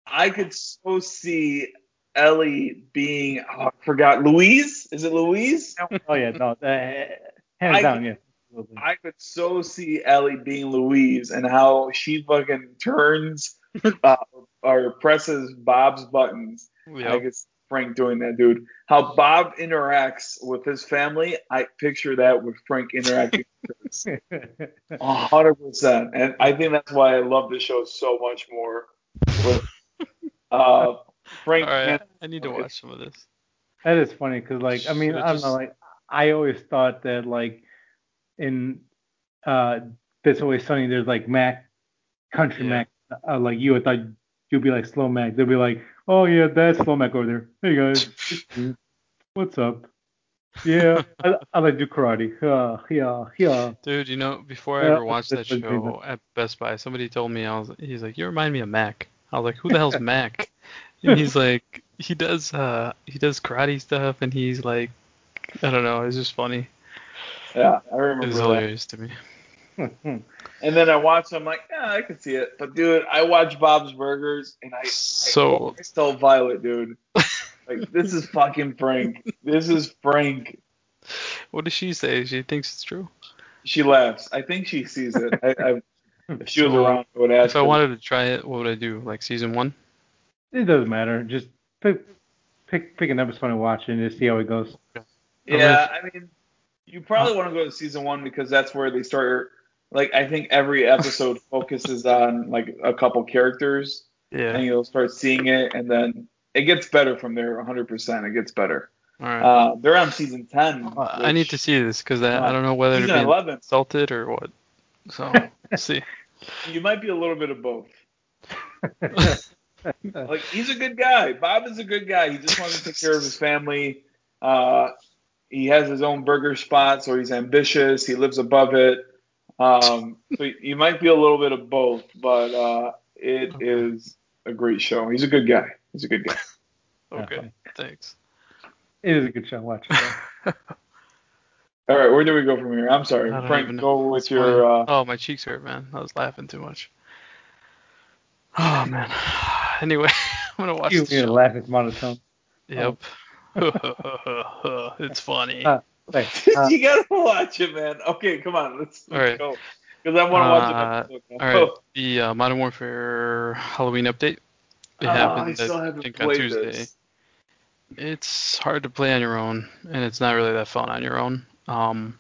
I could so see Ellie being oh, I forgot Louise. Is it Louise? Oh yeah, no, uh, hands I- down, yeah. absolutely. I could so see Ellie being Louise and how she fucking turns uh, or presses Bob's buttons. I Yep. could see Frank doing that, dude. How Bob interacts with his family, I picture that with Frank interacting with his. Hundred percent, and I think that's why I love the show so much more. With uh, Frank, All right, man, I need to watch some of this. That is funny because, like, I mean, Should've I don't know, like, I always thought that, like, in uh, It's Always Sunny, there's like Mac, Country Yeah. Mac, uh, like you. I thought you'd be like Slow Mac. They'd be like, oh yeah, that's Slow Mac over there. Hey guys, it's what's up? Yeah, I, I like to do karate. Yeah, yeah, yeah. Dude, you know, before I Yeah, ever watched that that's what show at Best Buy, somebody told me I was he's like, You remind me of Mac. I was like, Who the hell's Mac? And he's like he does uh he does karate stuff and he's like I don't know, it's just funny. yeah, I remember. It remember was that. hilarious to me. And then I watch, I'm like, yeah, I can see it. But dude, I watch Bob's Burgers, and I So I still Violet, dude. Like this is fucking Frank. This is Frank. what does she say? She thinks it's true. She laughs. I think she sees it. I, I, if she was So, around, I would ask. If I her. wanted to try it, what would I do? Like season one? It doesn't matter. Just pick pick pick an episode and watch it and just see how it goes. Yeah, I mean, you probably want to go to season one because that's where they start. Like, I think every episode focuses on like a couple characters, Yeah. and you'll start seeing it, and then it gets better from there. 100%, it gets better. All right. Uh, they're on season 10. Uh, I need to see this because I, uh, I don't know whether to Season be 11. insulted or what. So let's see. You might be a little bit of both. Like, he's a good guy. Bob is a good guy. He just wants to take care of his family. Uh, he has his own burger spot, so he's ambitious. He lives above it. Um, so you might be a little bit of both, but uh, it Okay. is a great show. He's a good guy. He's a good guy. Okay. Thanks. It is a good show. Watch it. All right, where do we go from here? I'm sorry, Frank. even know. Go with your. Uh, oh, my cheeks hurt, man. I was laughing too much. Oh man. Anyway, I'm gonna watch You're need to show. laugh. It's monotone. Yep. it's funny. Uh, Like, uh, you gotta watch it, man. Okay, come on, let's, let's right. go. Because I want to watch Uh, an episode now. All right. The uh, Modern Warfare Halloween update. It Oh, I happened, still I haven't think, on played Tuesday. this. It's hard to play on your own, and it's not really that fun on your own. Um,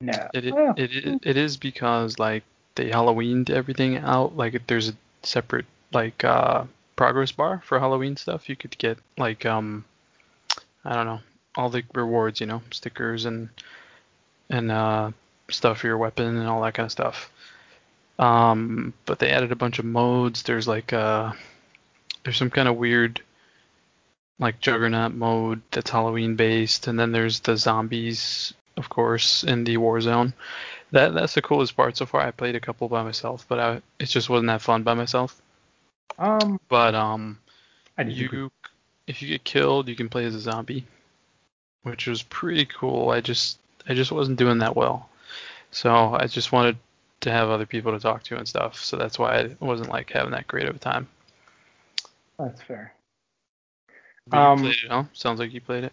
nah. It, Well, it, it, it is because like they Halloweened everything out. Like there's a separate like uh progress bar for Halloween stuff. You could get like um I don't know all the rewards, you know, stickers and and uh stuff for your weapon and all that kind of stuff. Um, but they added a bunch of modes. There's like uh there's some kind of weird like juggernaut mode that's Halloween based, and then there's the zombies, of course, in the Warzone. That that's the coolest part so far. I played a couple by myself, but I, it just wasn't that fun by myself. um, But um, I you if you get killed, you can play as a zombie, which was pretty cool. I just I just wasn't doing that well, so I just wanted to have other people to talk to and stuff. So that's why I wasn't like having that great of a time. That's fair. You Um, played it, huh? Sounds like you played it.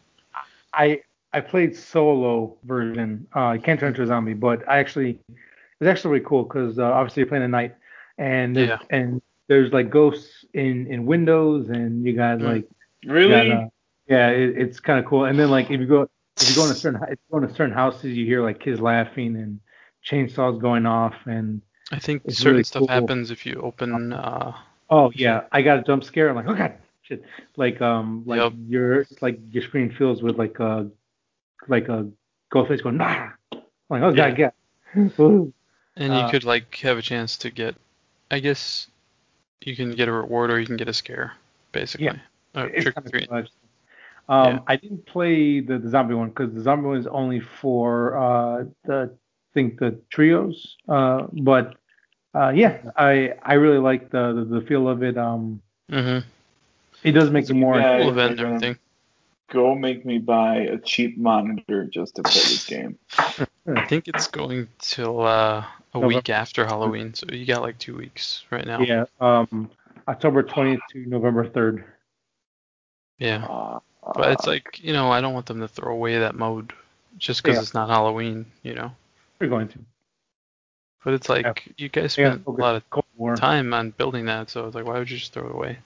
I I played solo version. Uh, I can't turn into a zombie, but I actually it was actually really cool because uh, obviously you're playing at night, and there's, Yeah. and there's like ghosts in in windows, and you got Mm. like Really? you got, uh, yeah, it, it's kind of cool. And then like if you go if you go in a certain if you go in certain houses, you hear like kids laughing and chainsaws going off, and I think certain really stuff cool. happens if you open. Uh, oh yeah, I got a jump scare. I'm like oh god, shit, like um like Yep. your like your screen fills with like a like a ghost face going nah. I'm like oh god, yeah. Woo. and you Uh, could like have a chance to get. I guess you can get a reward or you can get a scare, basically. Or It's trick or kinda treat. cool, actually. Um, Yeah. I didn't play the, the zombie one because the zombie one is only for uh, the I think the trios. Uh, but uh, yeah, I I really like the, the the feel of it. Um, Mm-hmm. it does make it more. Yeah, Cool yeah, event and yeah. everything. Go make me buy a cheap monitor just to play this game. I think it's going till uh, a November. week after Halloween, so you got like two weeks right now. Yeah. Um, October 20th to November 3rd. Yeah. Uh, But it's like you know I don't want them to throw away that mode just because Yeah. it's not Halloween, you know. We're going to. But it's like Yeah. you guys spent a lot of Cold War. time on building that, so it's like why would you just throw it away?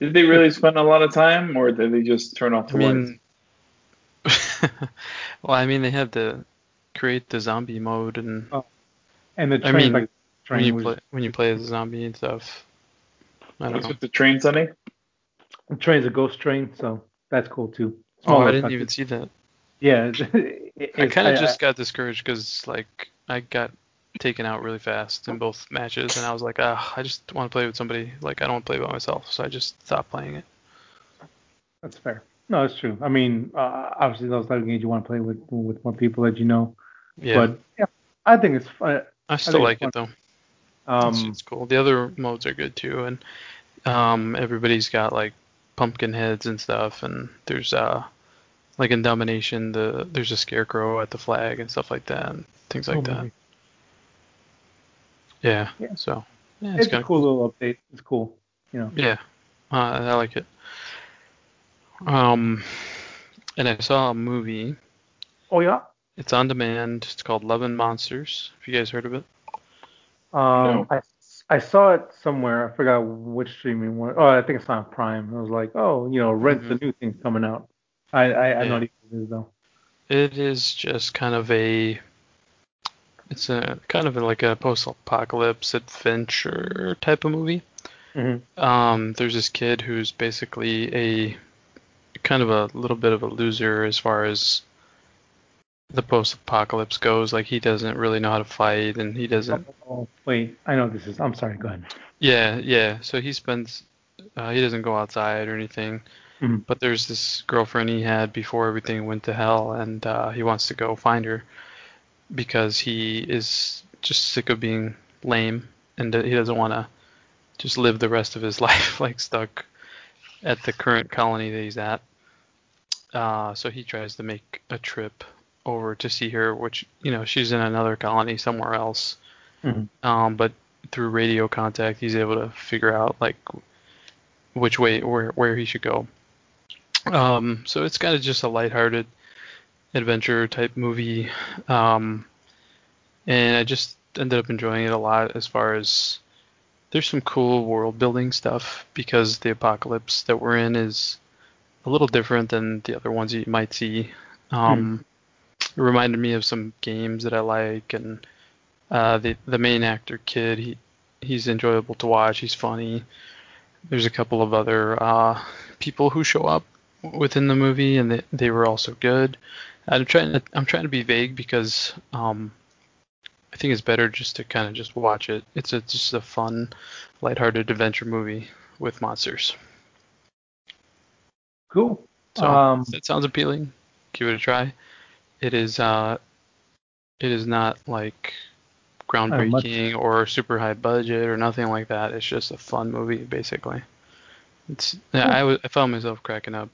did they really spend a lot of time, or did they just turn off I the lights? well, I mean they had to create the zombie mode and And the I train mean, like when you was play when you play as a zombie and stuff. I don't What's know. with the train, Sunny? the train's a ghost train, so that's cool too. Oh, I didn't country. even see that. Yeah. it- I kind of just got discouraged because like I got taken out really fast in both matches, and I was like, ah, I just want to play with somebody. Like I don't want to play by myself, so I just stopped playing it. That's fair. No, it's true. I mean, uh, obviously those type of games you want to play with with more people that you know. Yeah, But yeah, I think it's fun. I still think like it though. Um, it's, it's cool. The other modes are good too, and um, everybody's got like pumpkin heads and stuff, and there's uh, like in Domination, the there's a scarecrow at the flag and stuff like that, and things like oh, that. Yeah. Yeah. So yeah, It's, it's, a kind of cool little update. It's cool. You know. Yeah, uh, I like it. Um, and I saw a movie. Oh yeah. It's on demand. It's called Love and Monsters. Have you guys heard of it? Um, No. I I saw it somewhere. I forgot which streaming one. Oh, I think it's on Prime. I was like, oh, you know, rent the new thing's coming out. I I, I don't even know it is though. It is just kind of a. It's a kind of like a post-apocalypse adventure type of movie. Mm-hmm. Um, there's this kid who's basically a kind of a little bit of a loser as far as the post-apocalypse goes. Like he doesn't really know how to fight, and he doesn't. Oh, wait, I know this is. I'm sorry. Go ahead. Yeah, yeah. So he spends. Uh, he doesn't go outside or anything. Mhm. But there's this girlfriend he had before everything went to hell, and uh, he wants to go find her because he is just sick of being lame, and he doesn't want to just live the rest of his life like stuck at the current colony that he's at. Uh, so he tries to make a trip over to see her, which you know she's in another colony somewhere else. Mhm. Um, but through radio contact, he's able to figure out like which way where where he should go. Um, so it's kind of just a lighthearted adventure type movie, um, and I just ended up enjoying it a lot. As far as there's some cool world building stuff because the apocalypse that we're in is a little different than the other ones you might see. Um, It reminded me of some games that I like, and uh, the the main actor kid he he's enjoyable to watch. He's funny. There's a couple of other uh, people who show up within the movie, and they, they were also good. I'm trying to I'm trying to be vague because um, I think it's better just to kind of just watch it. It's a, just a fun, lighthearted adventure movie with monsters. Cool. So Um, that sounds appealing. Give it a try. It is uh, it is not like groundbreaking or super high budget or nothing like that. It's just a fun movie basically. It's yeah, I was I found myself cracking up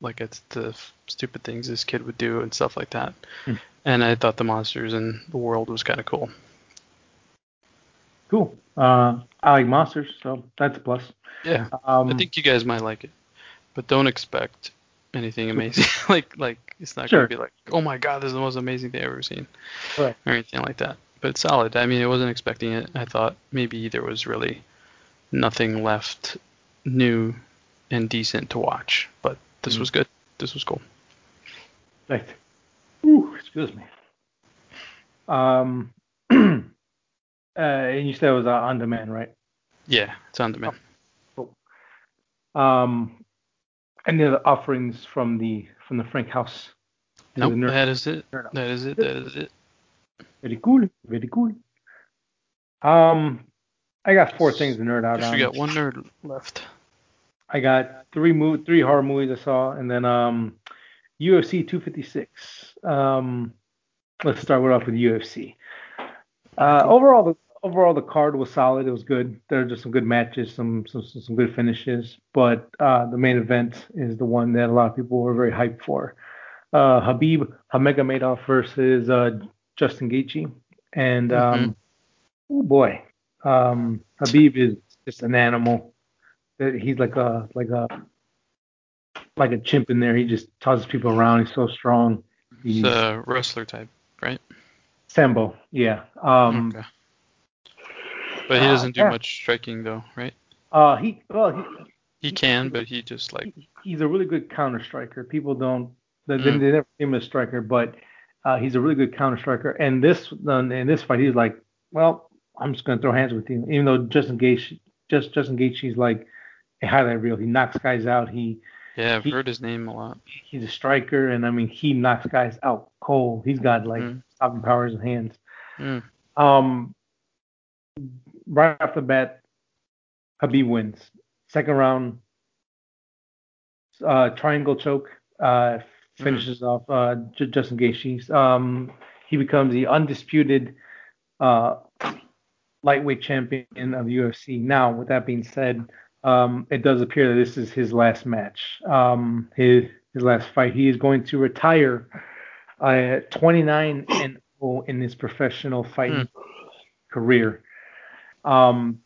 like it's the f- stupid things this kid would do and stuff like that. Hmm. And I thought the monsters in the world was kind of cool. Cool. Uh, I like monsters, so that's a plus. Yeah, Um, I think you guys might like it, but don't expect anything amazing. like like it's not Sure. gonna be like, oh my god, this is the most amazing thing I've ever seen, Right. or anything like that. But it's solid. I mean, I wasn't expecting it. I thought maybe there was really nothing left new and decent to watch, but this Mhm. was good. This was cool. Right. Ooh, excuse me. Um, uh, and you said it was uh, on demand, right? Yeah, it's on demand. Um, any other offerings from the from the Frank House? Nope, the nerd- that is it. That is it. That is it. Very cool. Very cool. Um, I got four things to nerd out on. we got one nerd left. I got three mo- three horror movies I saw, and then um, UFC 256. Um, let's start with off with UFC. Uh, overall, the overall the card was solid. It was good. There were just some good matches, some some some good finishes. But uh, the main event is the one that a lot of people were very hyped for. Uh, Khabib Nurmagomedov versus uh, Justin Gaethje, and um, oh boy, um, Khabib is just an animal. He's like a like a like a chimp in there. He just tosses people around. He's so strong. He's He's a wrestler type, right? Sambo, yeah. Um, okay. But he uh, doesn't do yeah. much striking though, right? uh, he well he, He can, but he just like he's a really good counter striker. People don't they, Mm. they never see him as a striker, but uh, he's a really good counter striker. And this um, in this fight, he's like, well, I'm just gonna throw hands with you, even though Justin Gaethje, just Justin Gaethje's like a highlight reel. He knocks guys out. He yeah, I've He- heard his name a lot. he's a striker, and I mean he knocks guys out cold. He's got like Mm. stopping powers in hands. Mm. Um, right off the bat, Khabib wins. Second round, uh, triangle choke, uh, finishes off uh, J- Justin Gaethje. Um, he becomes the undisputed uh, lightweight champion of UFC. Now, with that being said, um, it does appear that this is his last match, um, his his last fight. He is going to retire uh, 29 and 0 in his professional fighting career. Um,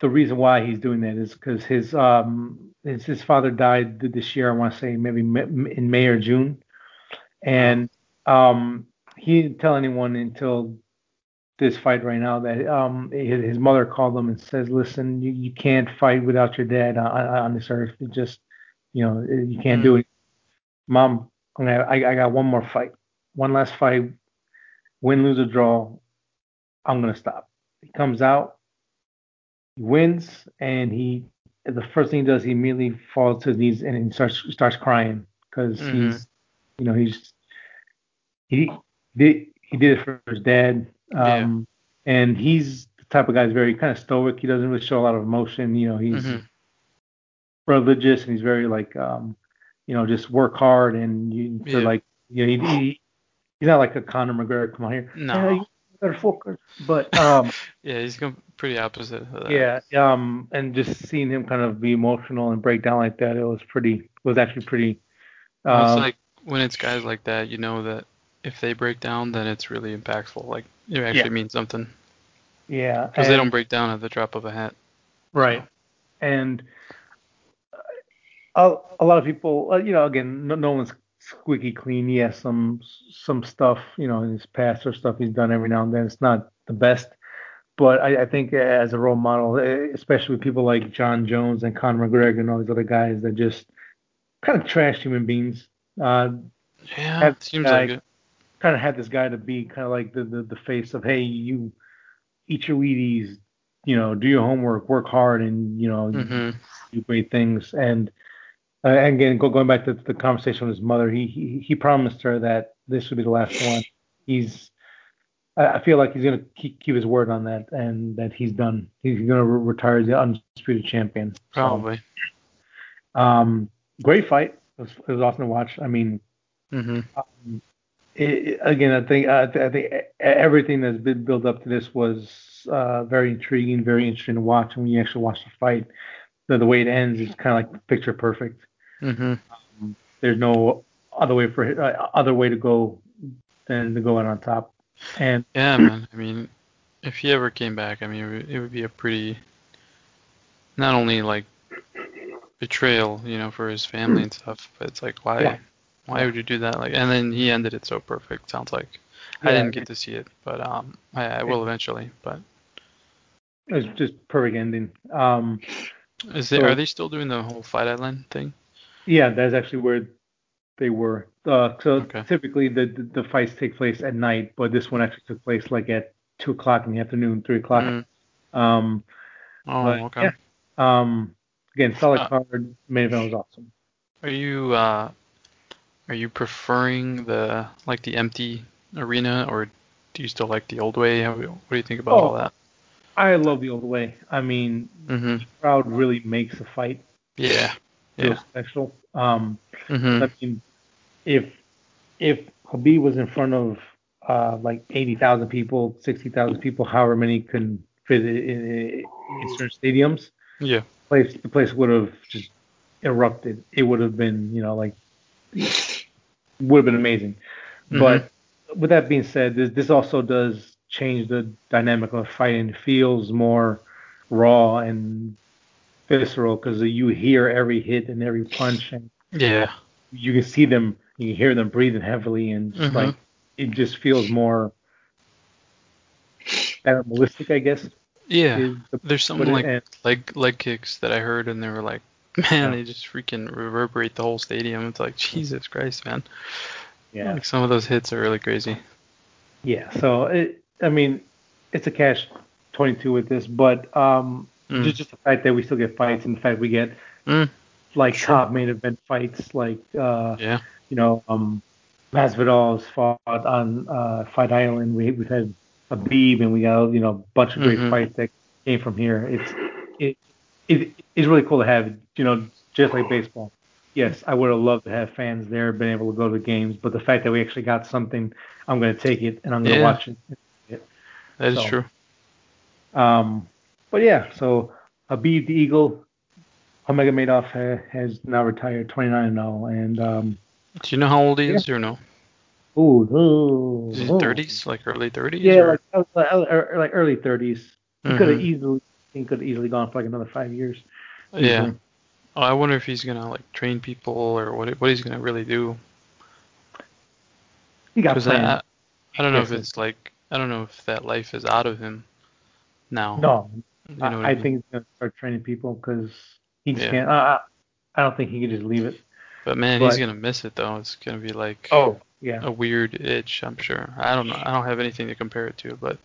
the reason why he's doing that is because his um his, his father died this year. I want to say maybe in May or June, and um he didn't tell anyone until this fight right now that um his, his mother called him and says, "Listen, you, you can't fight without your dad on, on this earth. It just you know you can't mm. do it." Mom, I, I got one more fight, one last fight, win, lose, or draw. I'm gonna stop. He comes out, he wins, and he the first thing he does, he immediately falls to his knees and he starts starts crying because mm-hmm. he's you know he's he did he did it for his dad, um, yeah. and he's the type of guy that's very kind of stoic. He doesn't really show a lot of emotion. You know, he's mm-hmm. religious and he's very like um, you know just work hard and you yeah. like you know he, he, he's not like a Conor McGregor. Come on here, no focus. But um, yeah, he's going pretty opposite. Yeah, um, and just seeing him kind of be emotional and break down like that, it was pretty, was actually pretty. Um, well, it's um, like when it's guys like that, you know that if they break down, then it's really impactful. Like it actually yeah. means something. Yeah, because they don't break down at the drop of a hat. Right, and a, a lot of people, uh, you know, again, no, no one's squeaky clean. He has some some stuff, you know, in his past or stuff he's done every now and then. It's not the best, but I, I think as a role model, especially with people like Jon Jones and Conor McGregor and all these other guys that just kind of trash human beings. Uh, yeah, seems guy, like it. Kind of had this guy to be kind of like the, the the face of, hey, you eat your Wheaties, you know, do your homework, work hard, and you know, mm-hmm. do great things. And uh, again, go, going back to the conversation with his mother, he, he he promised her that this would be the last one. He's I feel like he's gonna keep, keep his word on that, and that he's done. He's gonna re- retire as the undisputed champion. Probably. So, um, great fight. It was, it was awesome to watch. I mean, mm-hmm. um, it, again, I think I, I think everything that's been built up to this was uh, very intriguing, very interesting to watch. And when you actually watch the fight, the, the way it ends is kind of like picture perfect. Mm-hmm. Um, there's no other way for uh, other way to go than to go out on top. And yeah, man. I mean, if he ever came back, I mean, it would, it would be a pretty not only like betrayal, you know, for his family and stuff, but it's like why yeah. why would you do that? Like, and then he ended it so perfect. Sounds like yeah, I didn't get to see it, but um, I, I will eventually. But it was just perfect ending. Um, is there? So, are they still doing the whole Fight Island thing? Yeah, that's actually where they were. Uh, so okay. typically the, the, the fights take place at night, but this one actually took place like at two o'clock in the afternoon, three o'clock. Mm. Um, oh, but, okay. Yeah. Um, again, solid uh, card. Main event was awesome. Are you uh, are you preferring the like the empty arena, or do you still like the old way? How, what do you think about oh, all that? I love the old way. I mean, mm-hmm. the crowd really makes a fight. Yeah yeah. special. Um, mm-hmm. I mean, if if Khabib was in front of uh, like 80,000 people, 60,000 people, however many can fit in, in, in certain stadiums, yeah, the place the place would have just erupted. It would have been, you know, like would have been amazing. Mm-hmm. But with that being said, this, this also does change the dynamic of fighting. It feels more raw and visceral because you hear every hit and every punch, and yeah, you can see them, you hear them breathing heavily, and just mm-hmm. like it just feels more animalistic, I guess. Yeah, the, there's something like and, leg leg kicks that I heard, and they were like, man, they just freaking reverberate the whole stadium. It's like Jesus Christ, man. Yeah, like some of those hits are really crazy. Yeah, so it, I mean, it's a cash 22 with this, but um, Mm. Just, just the fact that we still get fights and the fact we get mm. like sure. top main event fights, like uh, yeah, you know, um, Masvidal's fought on uh, Fight Island. We we've had Khabib and we got you know a bunch of great mm-hmm. fights that came from here. It's it, it it's really cool to have you know just like baseball. Yes, I would have loved to have fans there, been able to go to the games, but the fact that we actually got something, I'm going to take it and I'm going to yeah. watch it. That is so, true. Um, but yeah, so Khabib the Eagle, Nurmagomedov ha, has now retired, 29 and 0, and um, do you know how old he is or no? Ooh, is he 30s, like early 30s? Yeah, like, uh, like, uh, er, like early 30s. He could have mm-hmm. easily, he could have easily gone for like another five years. Yeah. Oh, I wonder if he's gonna like train people or what what he's gonna really do. He got plans. I, I don't know if it's like I don't know if that life is out of him now. no, You know I, I think he's gonna start training people because he just Yeah. can't. Uh, I don't think he could just leave it. But man, he's gonna miss it though. It's gonna be like Oh, yeah. a weird itch. I'm sure. I don't know. I don't have anything to compare it to, but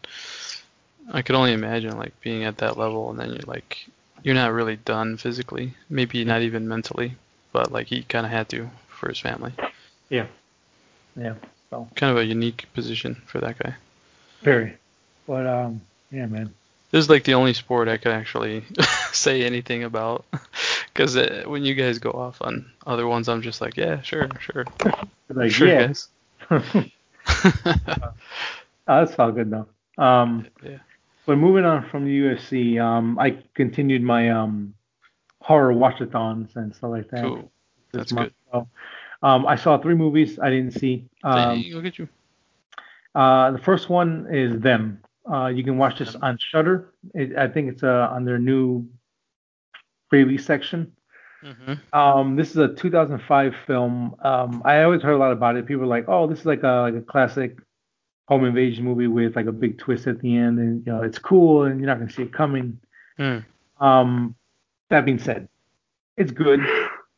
I could only imagine like being at that level and then you're like you're not really done physically, maybe not even mentally, but like he kind of had to for his family. Yeah. Yeah. So Kind of a unique position for that guy. very. But um, yeah, man. This is like the only sport I could actually say anything about. Because uh, when you guys go off on other ones, I'm just like, yeah, sure, sure, Like sure, yeah. guys. Oh, that's all good though. Um, yeah. but moving on from the UFC, um, I continued my um horror watchathons and stuff like that. Cool. this That's month. So, um, I saw three movies I didn't see. Um, Dang, look at you. uh, the first one is Them. Uh, you can watch this on Shudder. It, I think it's uh, on their new pre-release section. hmm Um, this is a 2005 film. Um, I always heard a lot about it. People were like, "Oh, this is like a like a classic home invasion movie with like a big twist at the end, and you know it's cool, and you're not gonna see it coming." Hmm. Um, that being said, it's good.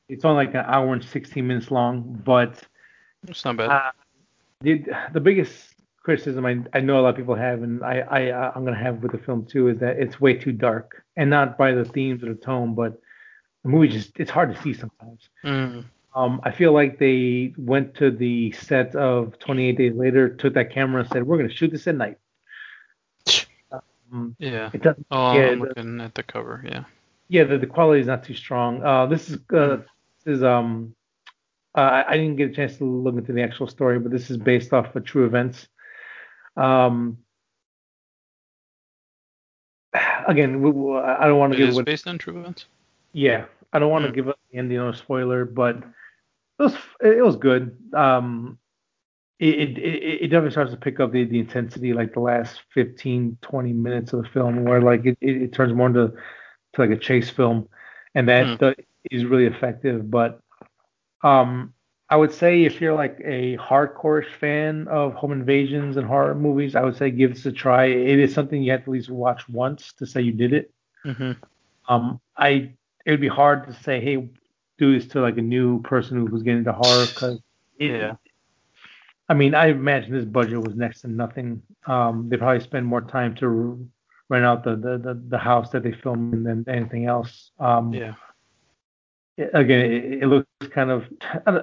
It's only like an hour and 16 minutes long, but It's not bad. uh, the the biggest criticism I, I know a lot of people have, and I, I uh, I'm gonna have with the film too, is that it's way too dark, and not by the themes or the tone, but the movie just it's hard to see sometimes. Mm. Um, I feel like they went to the set of 28 Days Later, took that camera, and said, "We're gonna shoot this at night." Um, Yeah. it doesn't. Oh, yeah, I'm the- looking at the cover. Yeah. yeah, the, the quality is not too strong. Uh, this is uh, this is um, uh, I I didn't get a chance to look into the actual story, but this is based off of true events. Um, again, we, we- I don't want to give is what, based on true events. yeah, I don't want to Hmm. give up the ending or spoiler, but it was it was good. Um, it, it, it it definitely starts to pick up the, the intensity like the last 15 20 minutes of the film where like it, it, it turns more into to like a chase film and that uh, is really effective but um i would say if you're like a hardcore fan of home invasions and horror movies i would say give this a try it is something you have to at least watch once to say you did it hmm um i it would be hard to say hey do this to like a new person who was getting into horror because Yeah. I mean, I imagine this budget was next to nothing. Um, they probably spend more time to rent out the, the, the, the house that they filmed than anything else. Um, Yeah. Again, it, it looks kind of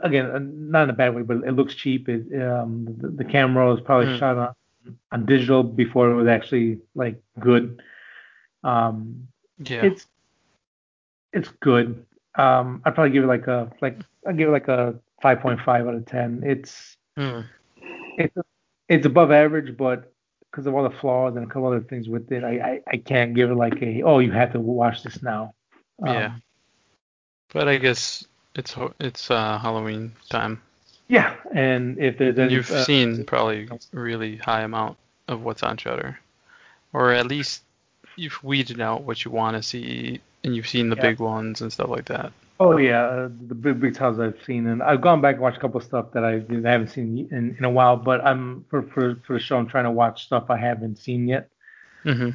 again not in a bad way, but it looks cheap. It, um, the, the camera was probably Hmm. shot on, on digital before it was actually like good. Um, Yeah. it's it's good. Um, I'd probably give it like a like I give it like a 5.5 out of 10. It's Hmm. it's it's above average, but because of all the flaws and a couple other things with it, I, I, I can't give it like a oh you have to watch this now. Um, Yeah. But I guess it's it's uh, Halloween time. Yeah, and if there's any, you've uh, seen probably really high amount of what's on Shudder, or at least you've weeded out what you want to see, and you've seen the Yeah. big ones and stuff like that. oh yeah, uh, the big big titles I've seen, and I've gone back and watched a couple of stuff that I, I haven't seen in, in a while. But I'm for, for for the show, I'm trying to watch stuff I haven't seen yet. hmm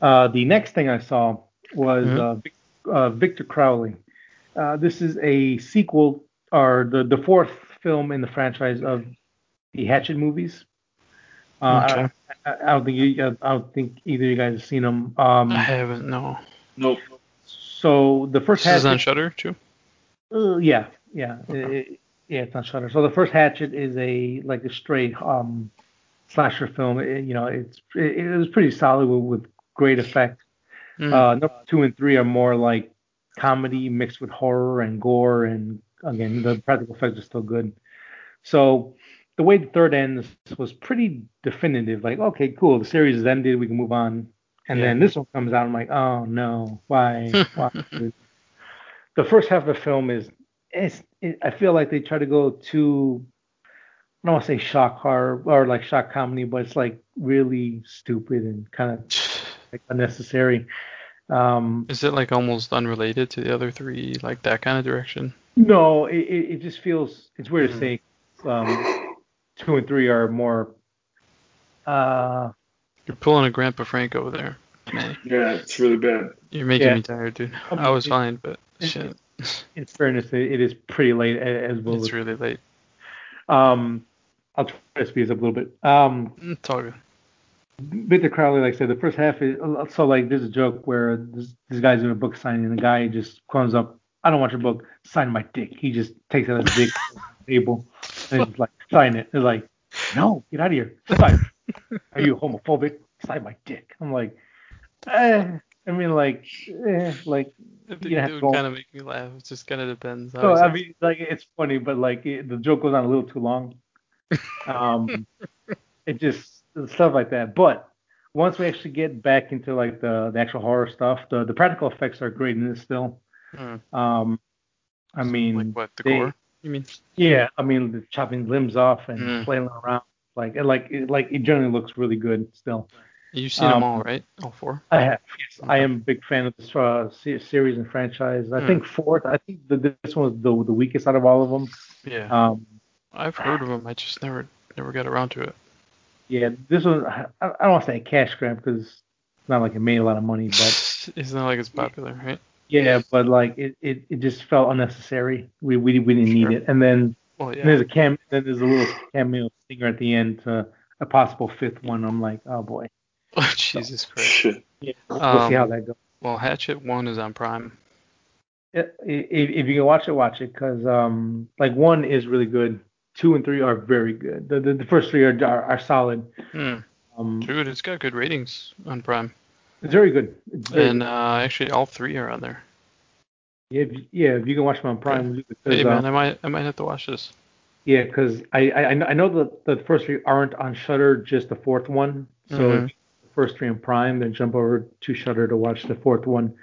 Uh, the next thing I saw was Mhm. uh, uh, Victor Crowley. Uh, this is a sequel or the, the fourth film in the franchise of the Hatchet movies. Uh, Okay. I, I, I don't think you, I don't think either of you guys have seen them. Um, I haven't. No. Nope. so the first This is on Shudder too. uh, yeah, yeah, it- yeah, it's on Shudder. So the first Hatchet is a like a straight um, slasher film. It- you know, it's it, it was pretty solid with, with great effect. Mm. Uh, number two and three are more like comedy mixed with horror and gore, and again, the practical effects are still good. So the way the third ends was pretty definitive. Like, okay, cool, the series is ended, we can move on. And Yeah. then this one comes out, I'm like, oh no, why? why? the first half of the film is, it's, it, I feel like they try to go too. I don't want to say shock horror or like shock comedy, but it's like really stupid and kind of like unnecessary. Um, Is it like almost unrelated to the other three, like that kind of direction? no, it, it it just feels it's weird to Mhm. say. Um, two and three are more. Uh, You're pulling a Grandpa Frank over there, man. Yeah, it's really bad. You're making Yeah. me tired, dude. I was it- fine, but it- shit, in fairness, it, it is pretty late a- as well. it's really late. Um, I'll try to speed this up a little bit. Um, It's all good. Victor Crowley, like I said, the first half is so like there's a joke where this, this guy's doing a book signing and the guy just comes up, I don't want your book, sign my dick. He just takes out his dick table and he's like, sign it. They're like, no, get out of here. Sign. Are you homophobic? Sign my dick. I'm like, eh. I mean, like, eh, like. I You it would go- kind of make me laugh. It just kind of depends. So I mean, like, it's funny, but like it, the joke goes on a little too long. Um, it just stuff like that. But once we actually get back into like the, the actual horror stuff, the the practical effects are great in this still. Hmm. Um, I mean, like what the they- gore? You mean? yeah, I mean, the chopping limbs off and Mm. flailing around, like it, like it, like it generally looks really good still. You've seen them Um, all, right? All four. I have, yes, I am a big fan of this uh, series and franchise. I Hmm. think fourth, I think the, this one was the the weakest out of all of them. Yeah. Um, I've heard of them. I just never never got around to it. Yeah, this one I, I don't want to say a cash grab because it's not like it made a lot of money, but it's not like it's popular, right? yeah, but like it, it, it just felt unnecessary. We we, we didn't need it. And then Well, and there's a cam then there's a little cameo stinger at the end to a possible fifth one. I'm like, oh boy. Oh, Jesus Christ. Shit. Yeah, we'll see Um, how that goes. Well, Hatchet One is on Prime. If, if you can watch it, watch it because um like one is really good. Two and three are very good. The the, the first three are, are are solid. Hmm. Um, Dude, it's got good ratings on Prime, it's very good. It's very and good. uh, actually all three are on there. Yeah, if, you- yeah, if you can watch them on Prime. because, Hey uh, man, I might I might have to watch this. Yeah, because I, I I know- that the first three aren't on Shudder, just the fourth one. So Mhm. if you the first three on Prime, then jump over to Shudder to watch the fourth one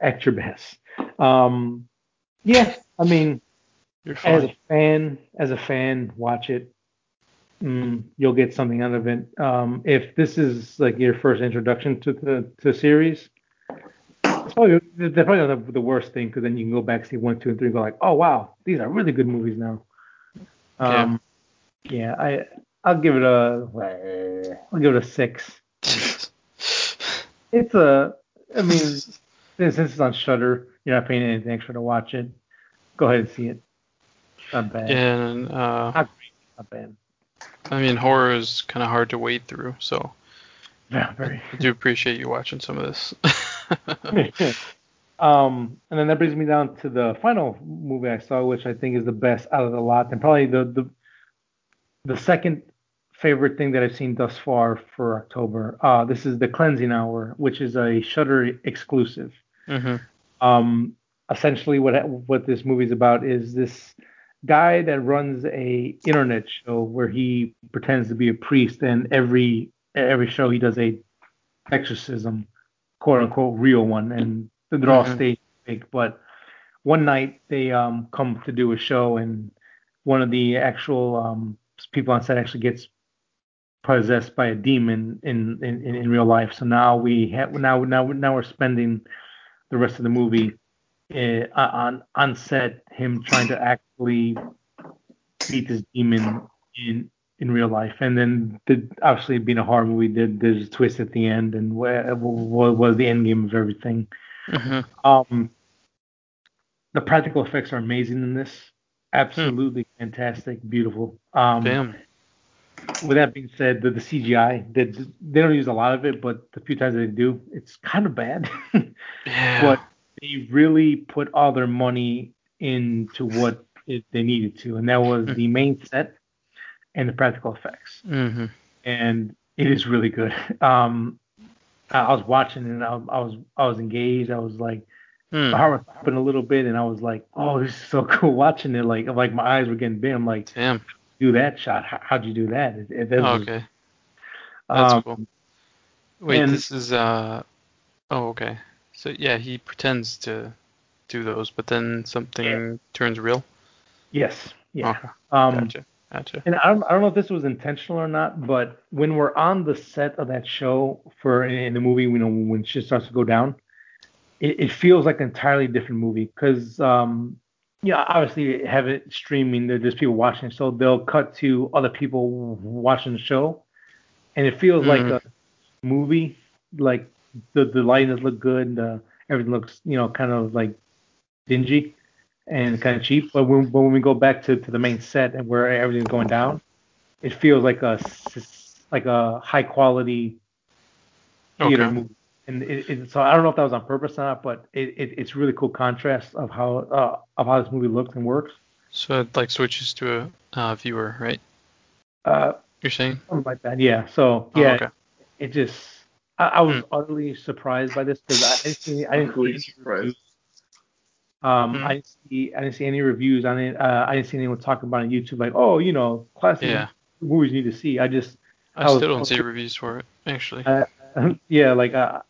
at your best. Um, yeah, I mean, You're as a fan, as a fan, watch it. Mm, you'll get something out of it. Um, if this is like your first introduction to the to series, it's probably that's probably not the, worst thing because then you can go back see one, two, and three, and go like, oh wow, these are really good movies now. Yeah. Um, yeah, I I'll give it a I'll give it a six. It's a I mean since it's on Shudder, you're not paying anything extra to watch it. Go ahead and see it. Not bad. and uh, Not. Not bad. I mean, horror is kind of hard to wade through, so Yeah, very. I do appreciate you watching some of this. um, and then that brings me down to the final movie I saw, which I think is the best out of the lot, and probably the the the second favorite thing that I've seen thus far for October. Uh, this is The Cleansing Hour, which is a Shudder exclusive. Mm-hmm. Um, essentially, what what this movie's about is this guy that runs a internet show where he pretends to be a priest, and every every show he does a exorcism, quote unquote, real one, and they're all Mhm. staged fake. But one night they um come to do a show, and one of the actual um people on set actually gets possessed by a demon in in, in, in real life. So now we have now now now we're spending the rest of the movie uh, on on set him trying to actually beat this demon in in real life. And then the, obviously being a horror movie. Did there's a twist at the end and what, was the end game of everything. Hmm um the practical effects are amazing in this. Absolutely fantastic. Beautiful. Um Damn. with that being said the, the cgi they, they don't use a lot of it but the few times they do it's kind of bad. Yeah. but they really put all their money into what it, they needed to, and that was the main set and the practical effects, hmm and it is really good. Um, I, I was watching and I, I was I was engaged. I was like, Hmm. my heart was popping a little bit, and I was like, oh, this is so cool watching it. Like like my eyes were getting big. I'm like, Damn. do that shot. How, how'd you do that? It, it, that was- okay. That's um, cool. Wait, and- this is uh. Oh, okay. So yeah, he pretends to do those, but then something turns real. Yes. Yeah. Okay. Um, Gotcha. Gotcha. And I don't, I don't know if this was intentional or not, but when we're on the set of that show for in the movie, you know, when shit starts to go down, it, it feels like an entirely different movie because, um, yeah, obviously have it streaming. There's people watching, so they'll cut to other people watching the show, and it feels like Mhm. a movie. Like the the lighting look good, uh, everything looks you know kind of like dingy and kind of cheap. But when, but when we go back to, to the main set and where everything's going down, it feels like a like a high quality theater Okay. movie. And it, it, so I don't know if that was on purpose or not, but it, it, it's really cool contrast of how uh, of how this movie looks and works. So it like switches to a uh, viewer, right? Uh, You're saying? something like that. Yeah. So Oh, yeah, okay. it just I, I was Hmm. utterly surprised by this because I didn't see I didn't see any surprised. reviews. Um, Hmm. I didn't see I didn't see any reviews on it. Uh, I didn't see anyone talking about it on YouTube like, oh, you know, classic Yeah. movies you need to see. I just I, I was- still don't see reviews for it, actually. uh, yeah, like uh,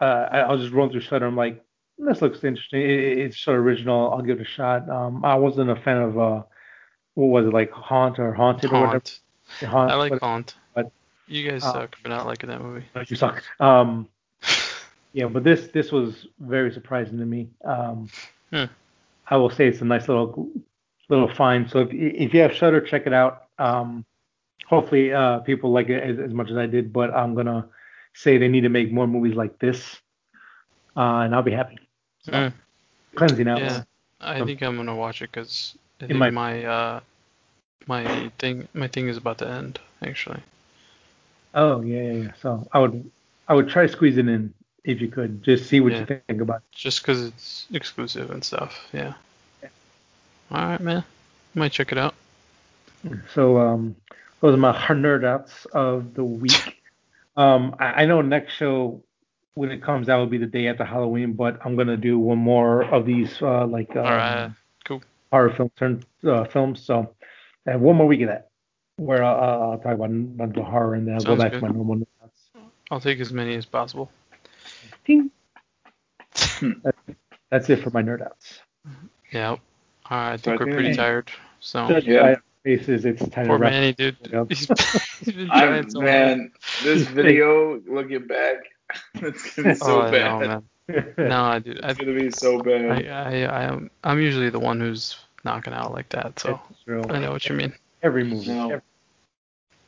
uh, I, I was just rolling through Shudder. I'm like, this looks interesting. It, it- it's so original. I'll give it a shot. Um, I wasn't a fan of uh, what was it like Haunt or Haunted or whatever. Haunt. Haunt. I like whatever Haunt. You guys uh, suck for not liking that movie. you suck. Um, yeah, but this this was very surprising to me. Um, Hmm. I will say it's a nice little little find. So if if you have Shudder, check it out. Um, hopefully uh, people like it as, as much as I did. But I'm gonna say they need to make more movies like this, uh, and I'll be happy. So Mm. Cleansing Hour. Yeah, I So- think I'm gonna watch it because I think my uh my thing my thing is about to end actually. Oh yeah, yeah, yeah. So I would I would try it in if you could. Just see what Yeah. you think about. it. Just because it's exclusive and stuff. Yeah. All right, man. Might check it out. So um, those are my nerd outs of the week. Um, I, I know next show when it comes out will be the day after Halloween, but I'm gonna do one more of these uh, like um, All right. Cool. horror film turn uh, films. So uh, one more week of that, where uh, I'll, I'll talk about mental horror and then I'll go back good. to my normal nerd outs. I'll take as many as possible. Ting. Hmm. That's it for my nerd outs. Yeah. All right. I So think we're think- pretty tired. So Judge Yeah. faces, it's time poor to wrap. Manny, dude. He's, he's been I'm so hard. man, this video looking back, it's gonna be oh, so oh, bad. know. No, dude. I, It's gonna be so bad. I, I, I am. I'm usually the one who's knocking out like that. So I know what you mean. Every movie. No. every-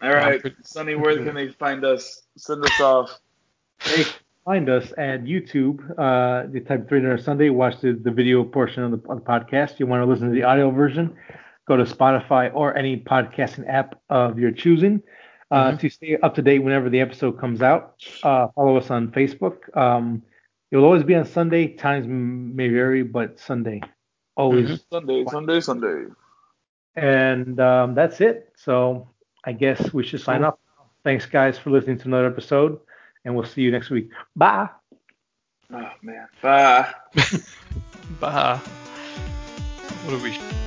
All right, pretty- Sunny, where can they find us? Send us off. They find us at YouTube. Uh, the type three Nerd Sunday. Watch the, the video portion of the, of the podcast. You want to listen to the audio version? Go to Spotify or any podcasting app of your choosing. Uh, Mhm. To stay up to date whenever the episode comes out, uh, follow us on Facebook. Um, it'll always be on Sunday. Times may vary, but Sunday always. Mhm. Sunday, Sunday, Sunday. And um, that's it. So I guess we should sign off. Thanks, guys, for listening to another episode, and we'll see you next week. Bye. Oh man. Bye. Bah. What do we?